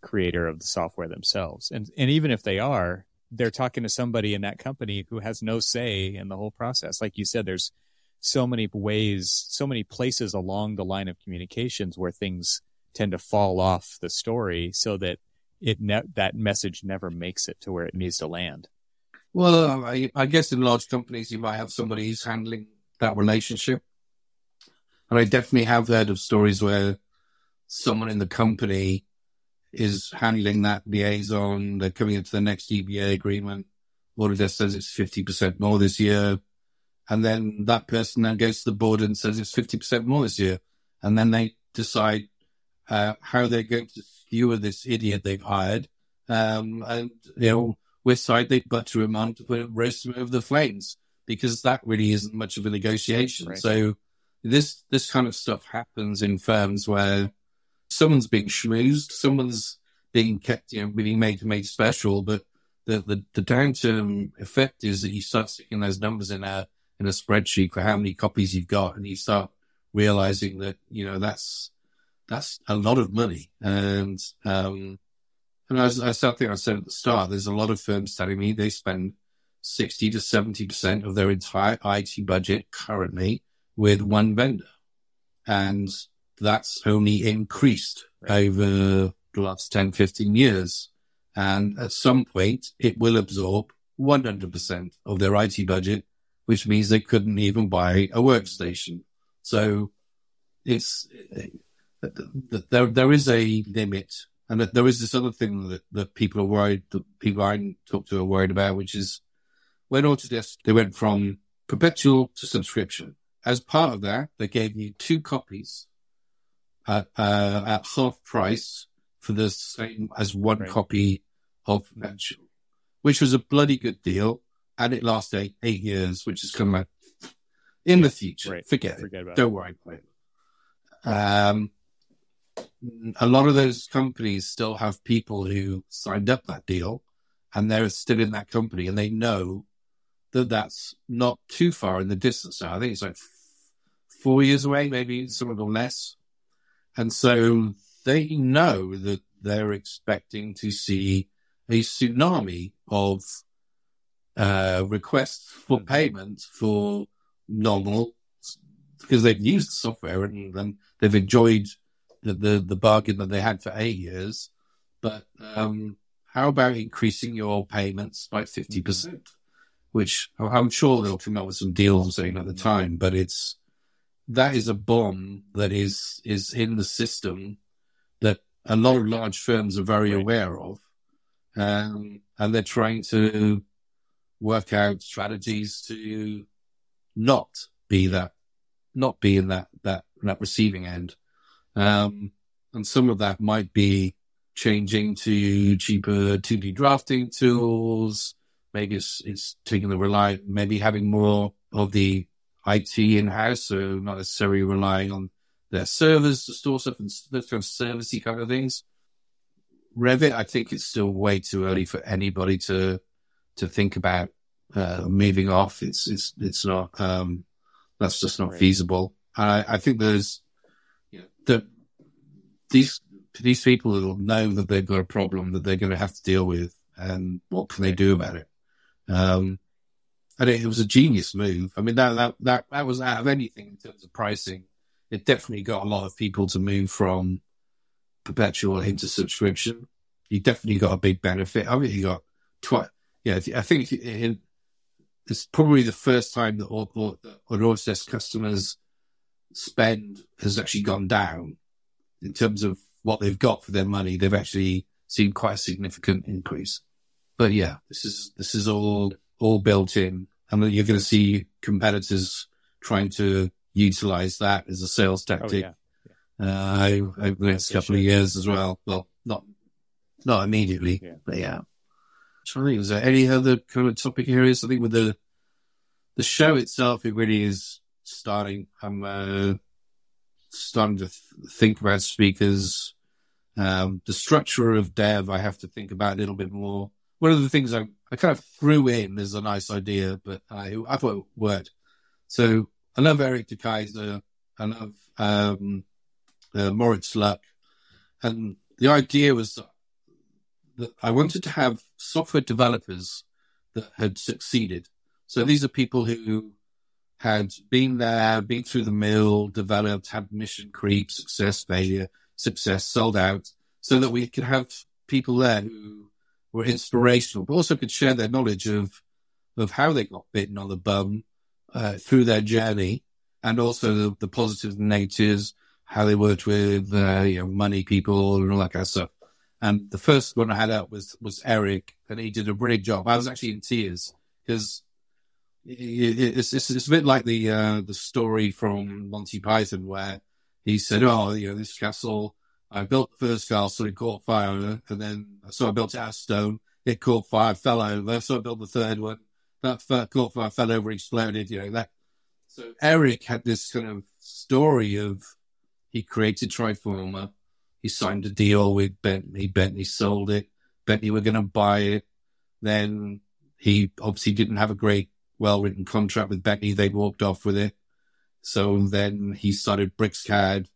creator of the software themselves. And and even if they are, they're talking to somebody in that company who has no say in the whole process. Like you said, there's so many ways, so many places along the line of communications where things tend to fall off the story so that it ne- that message never makes it to where it needs to land. Well, I, I, guess in large companies, you might have somebody who's handling that relationship. And I definitely have heard of stories where someone in the company is handling that liaison. They're coming into the next EBA agreement. Autodesk says it's 50% more this year. And then that person then goes to the board and says it's 50% more this year. And then they decide uh, how they're going to skewer this idiot they've hired. Um, and, you know, West Side, they butter him on to put roast him over the flames. because that really isn't much of a negotiation. Right. So this this kind of stuff happens in firms where someone's being schmoozed, someone's being kept, you know, being made made special, but the the, the downturn effect is that you start sticking those numbers in a in a spreadsheet for how many copies you've got, and you start realizing that you know that's that's a lot of money, and um, and as I think I said at the start, there's a lot of firms telling me they spend 60 to 70% of their entire IT budget currently with one vendor. And that's only increased over the last 10, 15 years. And at some point, it will absorb 100% of their IT budget, which means they couldn't even buy a workstation. So it's, there, there is a limit and that there is this other thing that, that people are worried, that people I talk to are worried about, which is when Autodesk, they went from perpetual to subscription. As part of that, they gave you two copies at, uh, at half price for the same as one right. copy of perpetual, which was a bloody good deal. And it lasted eight, eight years, which is coming out in the future. Right. Forget, Forget it. Don't it. worry about it. Um, a lot of those companies still have people who signed up that deal and they're still in that company and they know that that's not too far in the distance now. I think it's like four years away, maybe some of them less. And so they know that they're expecting to see a tsunami of uh, requests for payment for normal because they've used the software and, and they've enjoyed the, the, bargain that they had for eight years. But um, how about increasing your payments by 50%? Which I'm sure they'll come up with some deals saying at the time, but it's, that is a bomb that is, is in the system that a lot of large firms are very aware of. Um, and they're trying to work out strategies to not be that, not be in that, that, that receiving end. Um, and some of that might be changing to cheaper 2D drafting tools. Maybe it's, it's taking the rely, maybe having more of the IT in house. So not necessarily relying on their servers to store stuff and those kind of servicey kind of things. Revit, I think it's still way too early for anybody to, to think about, uh, moving off. It's, it's, it's not, um, that's just not feasible. I, I think there's, that these these people will know that they've got a problem that they're going to have to deal with, and what can they do about it? Um, and it, it, was a genius move. I mean, that, that that that was out of anything in terms of pricing. It definitely got a lot of people to move from perpetual into subscription. You definitely got a big benefit. I mean, you got twice. Yeah, I think it, it's probably the first time that all, all, all Autodesk customers spend has actually gone down in terms of what they've got for their money. They've actually seen quite a significant increase. But yeah, this is, this is all, all built in. and you're going to see competitors trying to utilize that as a sales oh, tactic. Oh, yeah. Yeah. Uh, over the next couple of years as well. Well, not, not immediately, yeah. but yeah. I think, is there any other kind of topic areas? I think with the, the show itself, it really is starting. I'm uh, starting to th- think about speakers. Um, the structure of dev, I have to think about a little bit more. One of the things I, I kind of threw in as a nice idea, but I, I thought it worked. So I love Erik De Keyser. I love um, uh, Moritz Luck. And the idea was that I wanted to have software developers that had succeeded. So these are people who had been there, been through the mill, developed, had mission creep, success, failure, success, sold out, so that we could have people there who were inspirational, but also could share their knowledge of of how they got bitten on the bum uh, through their journey, and also the, the, positives and negatives, how they worked with uh, you know money people and all that kind of stuff. And the first one I had out was was Erik, and he did a brilliant job. I was actually in tears because it's, it's, it's a bit like the uh, the story from Monty Python where he said, "Oh, you know, this castle, I built the first castle, it caught fire, and then so I built it out of stone, it caught fire, fell over, so I built the third one, that caught fire, fell over, exploded. You know that. So Erik had this kind of story of he created Triforma. He signed a deal with Bentley. Bentley sold it. Bentley were going to buy it. Then he obviously didn't have a great, well written contract with Bentley. They walked off with it. So then he started BricsCAD.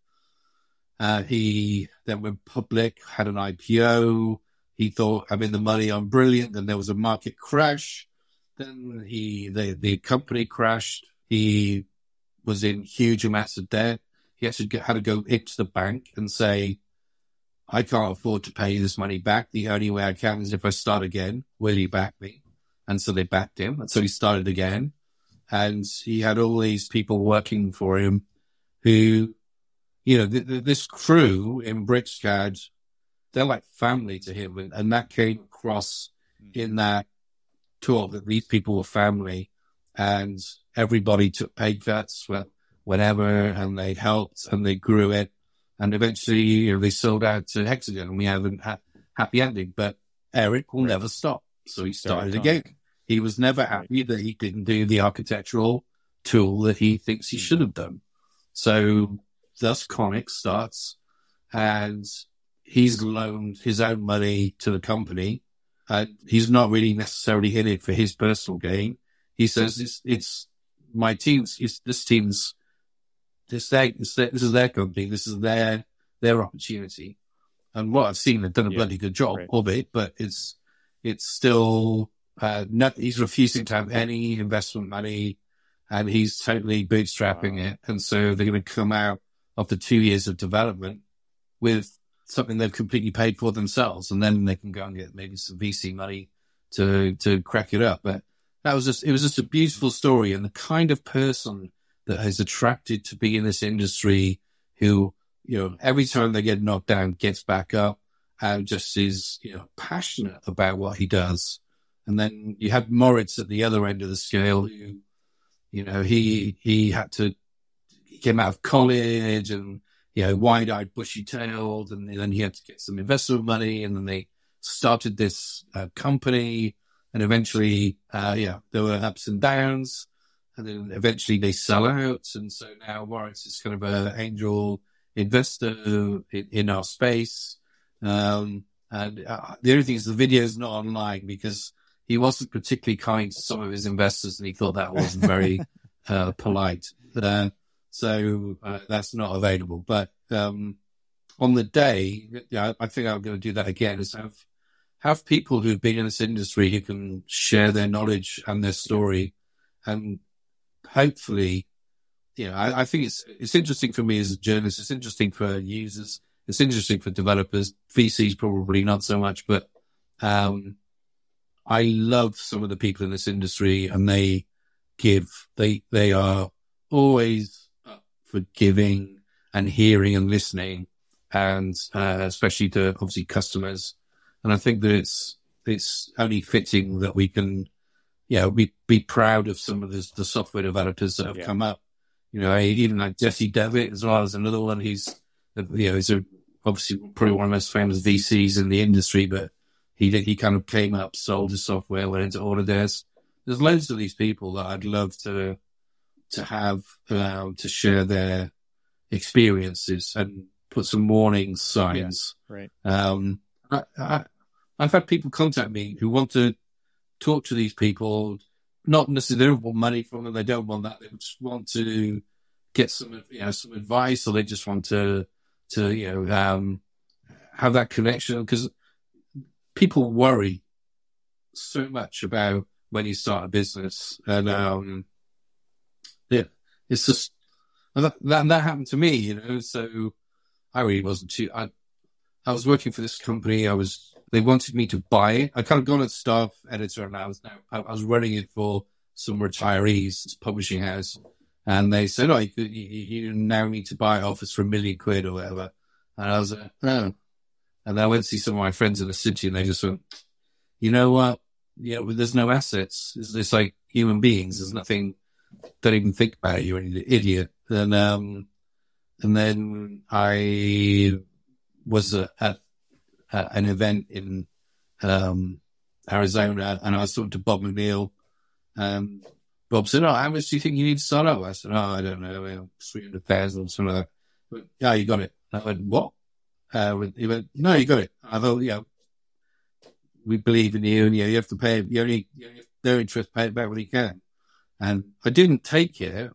Uh, he then went public, had an IPO. He thought, I'm in the money, I'm brilliant. Then there was a market crash. Then he, the, the company crashed. He was in huge amounts of debt. He actually had to go into the bank and say, I can't afford to pay this money back. The only way I can is if I start again. Will you back me? And so they backed him. And so he started again. And he had all these people working for him who, you know, th- th- this crew in BricsCAD, they're like family to him. And, and that came across hmm. in that talk that these people were family and everybody took pay cuts whenever and they helped and they grew it. And eventually, you know, they sold out to Hexagon and we have a had happy ending, but Erik will never stop. So he started again. He was never happy that he didn't do the architectural tool that he thinks he should mm. have done. So thus Qonic starts and he's loaned his own money to the company. And he's not really necessarily in it for his personal gain. He says it's, it's my team's, it's, this team's this, their, this, this is their company. This is their their opportunity. And what I've seen, they've done a yeah, bloody good job right. of it, but it's it's still uh, not, he's refusing to have any investment money, and he's totally bootstrapping it. And so they're going to come out after two years of development with something they've completely paid for themselves, and then they can go and get maybe some VC money to to crack it up. But that was just it was just a beautiful story, and the kind of person that is attracted to be in this industry who, you know, every time they get knocked down, gets back up and just is, you know, passionate about what he does. And then you have Moritz at the other end of the scale who, you know, he, he had to, he came out of college and, you know, wide eyed, bushy tailed. And then he had to get some investment money. And then they started this uh, company. And eventually, uh, yeah, there were ups and downs and then eventually they sell out. And so now Moritz is kind of an angel investor in, in our space. Um, and uh, the only thing is the video is not online because he wasn't particularly kind to some of his investors and he thought that wasn't very uh, polite. Uh, so uh, that's not available. But um, on the day, yeah, I think I'm going to do that again is have have people who've been in this industry who can share their knowledge and their story and hopefully, you know, I, I, think it's it's interesting for me as a journalist. It's interesting for users. It's interesting for developers. VCs probably not so much, but um, I love some of the people in this industry, and they give. They they are always for giving and hearing and listening, and uh, especially to obviously customers. And I think that it's it's only fitting that we can you know, be, be proud of some of the, the software developers that have yeah. come up. You know, even like Jesse Devitt as well as another one. He's, you know, he's a, obviously probably one of the most famous VCs in the industry, but he he kind of came up, sold his software, went into Autodesk. There's loads of these people that I'd love to to have um, to share their experiences and put some warning signs. Yeah, right. Um, I, I, I've had people contact me who want to talk to these people, not necessarily they don't want money from them. They don't want that. They just want to get some, you know, some advice or they just want to, to, you know, um, have that connection because people worry so much about when you start a business and, um, yeah, it's just, that, that, that happened to me, you know, so I really wasn't too, I, I was working for this company. I was they wanted me to buy it. I kind of gone as staff editor and I was now, I, was running it for some retirees, publishing house. And they said, oh, you, you, you, now need to buy Office for a million quid or whatever. And I was like, no. And I went to see some of my friends in the city and they just went, you know what? Yeah, well, there's no assets. It's, it's like human beings. There's nothing. Don't even think about it. You're an idiot. And, um, and then I was uh, at uh, an event in um, Arizona, and I was talking to Bob McNeel. Um, Bob said, "Oh, how much do you think you need to start up?" I said, "Oh, I don't know, you know three hundred thousand, something like that." But, yeah, you got it. I went, "What?" Uh, he went, "No, you got it." I thought, "Yeah, we believe in you, and you, you have to pay. You only, you only no interest, pay it back when you can." And I didn't take it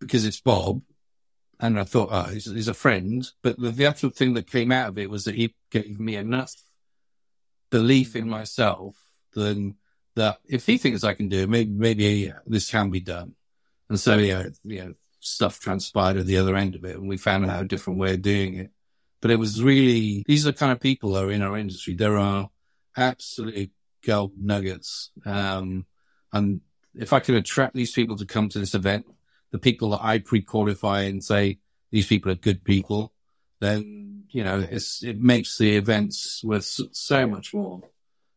because it's Bob. And I thought, oh, he's, he's a friend. But the, the, actual thing that came out of it was that he gave me enough belief in myself then that if he thinks I can do it, maybe, maybe this can be done. And so, yeah, you know, stuff transpired at the other end of it and we found out a different way of doing it. But it was really, these are the kind of people that are in our industry. There are absolutely gold nuggets. Um, and if I could attract these people to come to this event, the people that I pre-qualify and say these people are good people, then you know it makes the events worth so much more.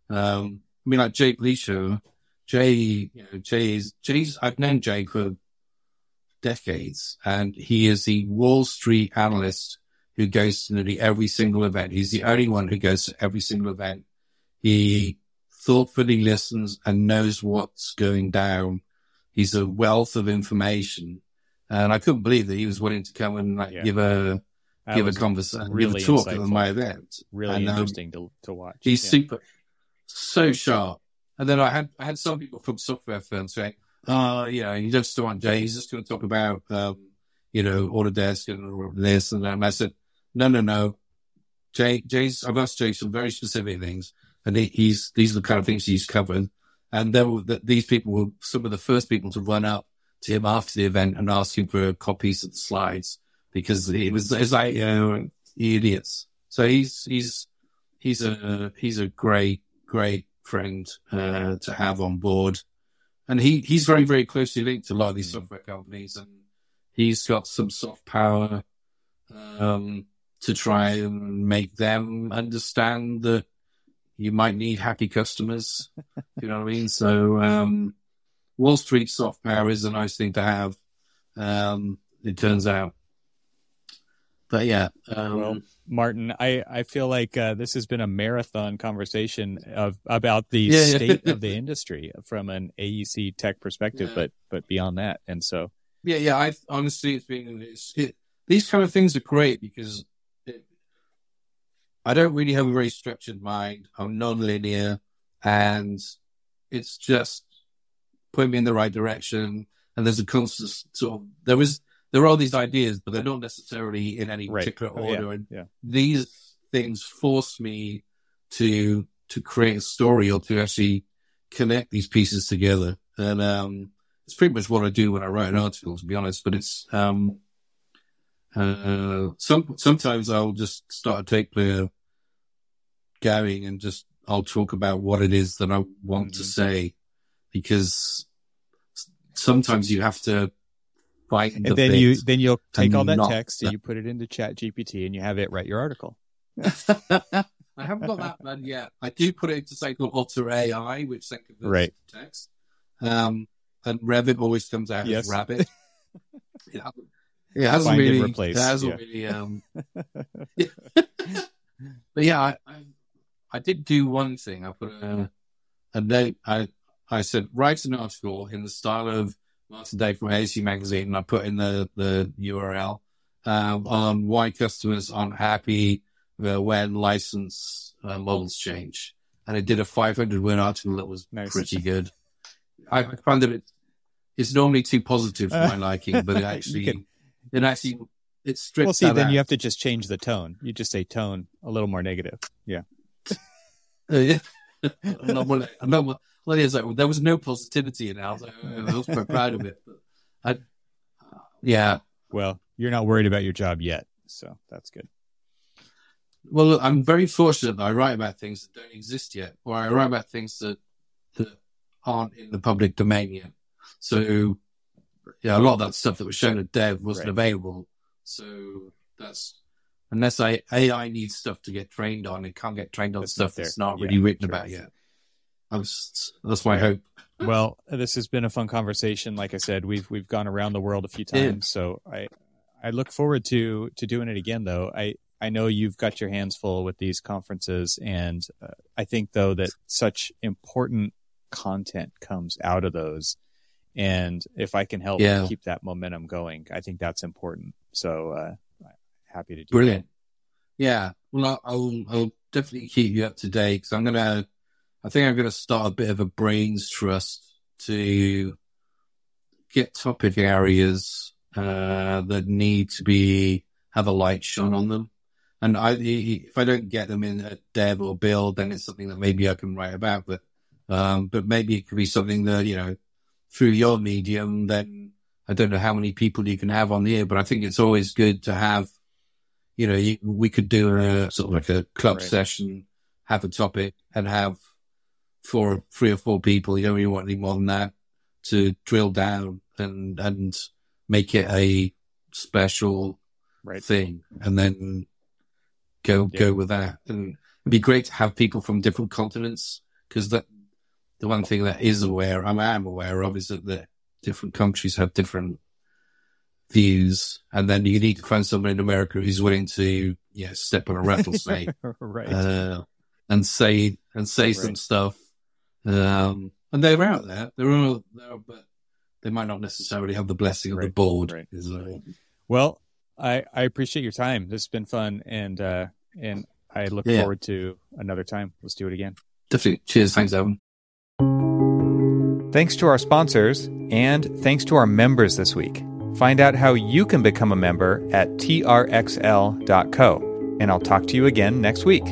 Um, I mean, like Jay Vleeschhouwer, Jay, you know, Jay is Jay's. I've known Jay for decades, and he is the Wall Street analyst who goes to nearly every single event. He's the only one who goes to every single event. He thoughtfully listens and knows what's going down he's a wealth of information. And I couldn't believe that he was willing to come and like yeah. give a that give a conversation, really give a talk insightful. at my event. Really and, um, interesting to to watch. He's yeah. super, so sharp. And then I had I had some people from software firms saying, "Oh, you know, you just want Jay. He's just going to talk about, um, you know, Autodesk and this and that." And I said, "No, no, no. Jay, Jay's. I've asked Jay some very specific things, and he, he's these are the kind of things he's covered." And there were, these people were some of the first people to run up to him after the event and ask him for copies of the slides because he was, it's like, you know, idiots. So he's, he's, he's a, he's a great, great friend, uh, to have on board. And he, he's very, very closely linked to a lot of these mm. software companies and he's got some soft power, um, to try and make them understand that you might need happy customers. you know what I mean? So, um, Wall Street soft power is a nice thing to have. Um, it turns out. But yeah. Um, well, Martyn, I, I feel like uh, this has been a marathon conversation of about the yeah, state yeah. of the industry from an AEC tech perspective, yeah. but but beyond that, and so yeah, yeah. I honestly, it's been it's, it, these kind of things are great because I don't really have a very structured mind. I'm non-linear and it's just putting me in the right direction. And there's a constant sort of, there is, there are all these ideas, but they're not necessarily in any right. particular order. Yeah. And yeah. these things force me to, to create a story or to actually connect these pieces together. And, um, it's pretty much what I do when I write an article, to be honest, but it's, um, uh, some sometimes I'll just start a tape player going and just I'll talk about what it is that I want mm-hmm. to say because sometimes you have to fight. And the then you then you'll take all that text and you put it into Chat GPT and you have it write your article. I haven't got that done yet. I do put it into something called Otter AI, which then converts right. text. Um, and Revit always comes out yes. as Rabbit. yeah. It hasn't Find really, it hasn't yeah. really, um, but yeah, I, I, I did do one thing. I put a, a note. I, I said, write an article in the style of Martyn Day from AEC magazine. And I put in the, the URL, um, on why customers aren't happy uh, when license uh, models change. And it did a 500 word article that was nice. pretty good. I found that it, it's normally too positive for my liking, but it actually, can... it actually, it strips. Well, see, then out. you have to just change the tone. You just say tone a little more negative. Yeah. Uh, yeah. not, well, not, well, like, there was no positivity in it. I was, like, oh, I was quite proud of it. But I, yeah. Well, you're not worried about your job yet, so that's good. Well, look, I'm very fortunate that I write about things that don't exist yet, or I write about things that that aren't in the public domain yet. So, yeah, a lot of that stuff that was shown at Dev wasn't right. available. So that's unless I, AI needs stuff to get trained on, it can't get trained on that's stuff that's not really yeah, written about yet. Was, that's my hope. well, this has been a fun conversation. Like I said, we've we've gone around the world a few times, yeah. so I I look forward to to doing it again. Though I I know you've got your hands full with these conferences, and uh, I think though that such important content comes out of those. And if I can help Yeah. keep that momentum going, I think that's important. So, uh, happy to do Brilliant. Yeah. Well, I'll, I'll definitely keep you up to date because I'm going to, I think I'm going to start a bit of a brains trust to get topic areas, uh, that need to be, have a light shone on them. And I, if I don't get them in a dev or build, then it's something that maybe I can write about, but, um, but maybe it could be something that, you know, through your medium, then I don't know how many people you can have on the air, but I think it's always good to have, you know, you, we could do a sort of like a club Right. session, have a topic and have four, three or four people. You don't really want any more than that to drill down and, and make it a special Right. thing and then go, Yeah. go with that. And it'd be great to have people from different continents because that, the one thing that is aware, I am aware of is that the different countries have different views. And then you need to find someone in America who's willing to, yeah, step on a rattlesnake, right. uh, and say, and say some stuff. Um, and they're out there. They're all there, but they might not necessarily have the blessing of the board. right. Is, Well, I, I appreciate your time. This has been fun. And, uh, and I look Yeah. forward to another time. Let's do it again. definitely. Cheers. Thanks, Evan. Thanks to our sponsors and thanks to our members this week. Find out how you can become a member at trxl.co. And I'll talk to you again next week.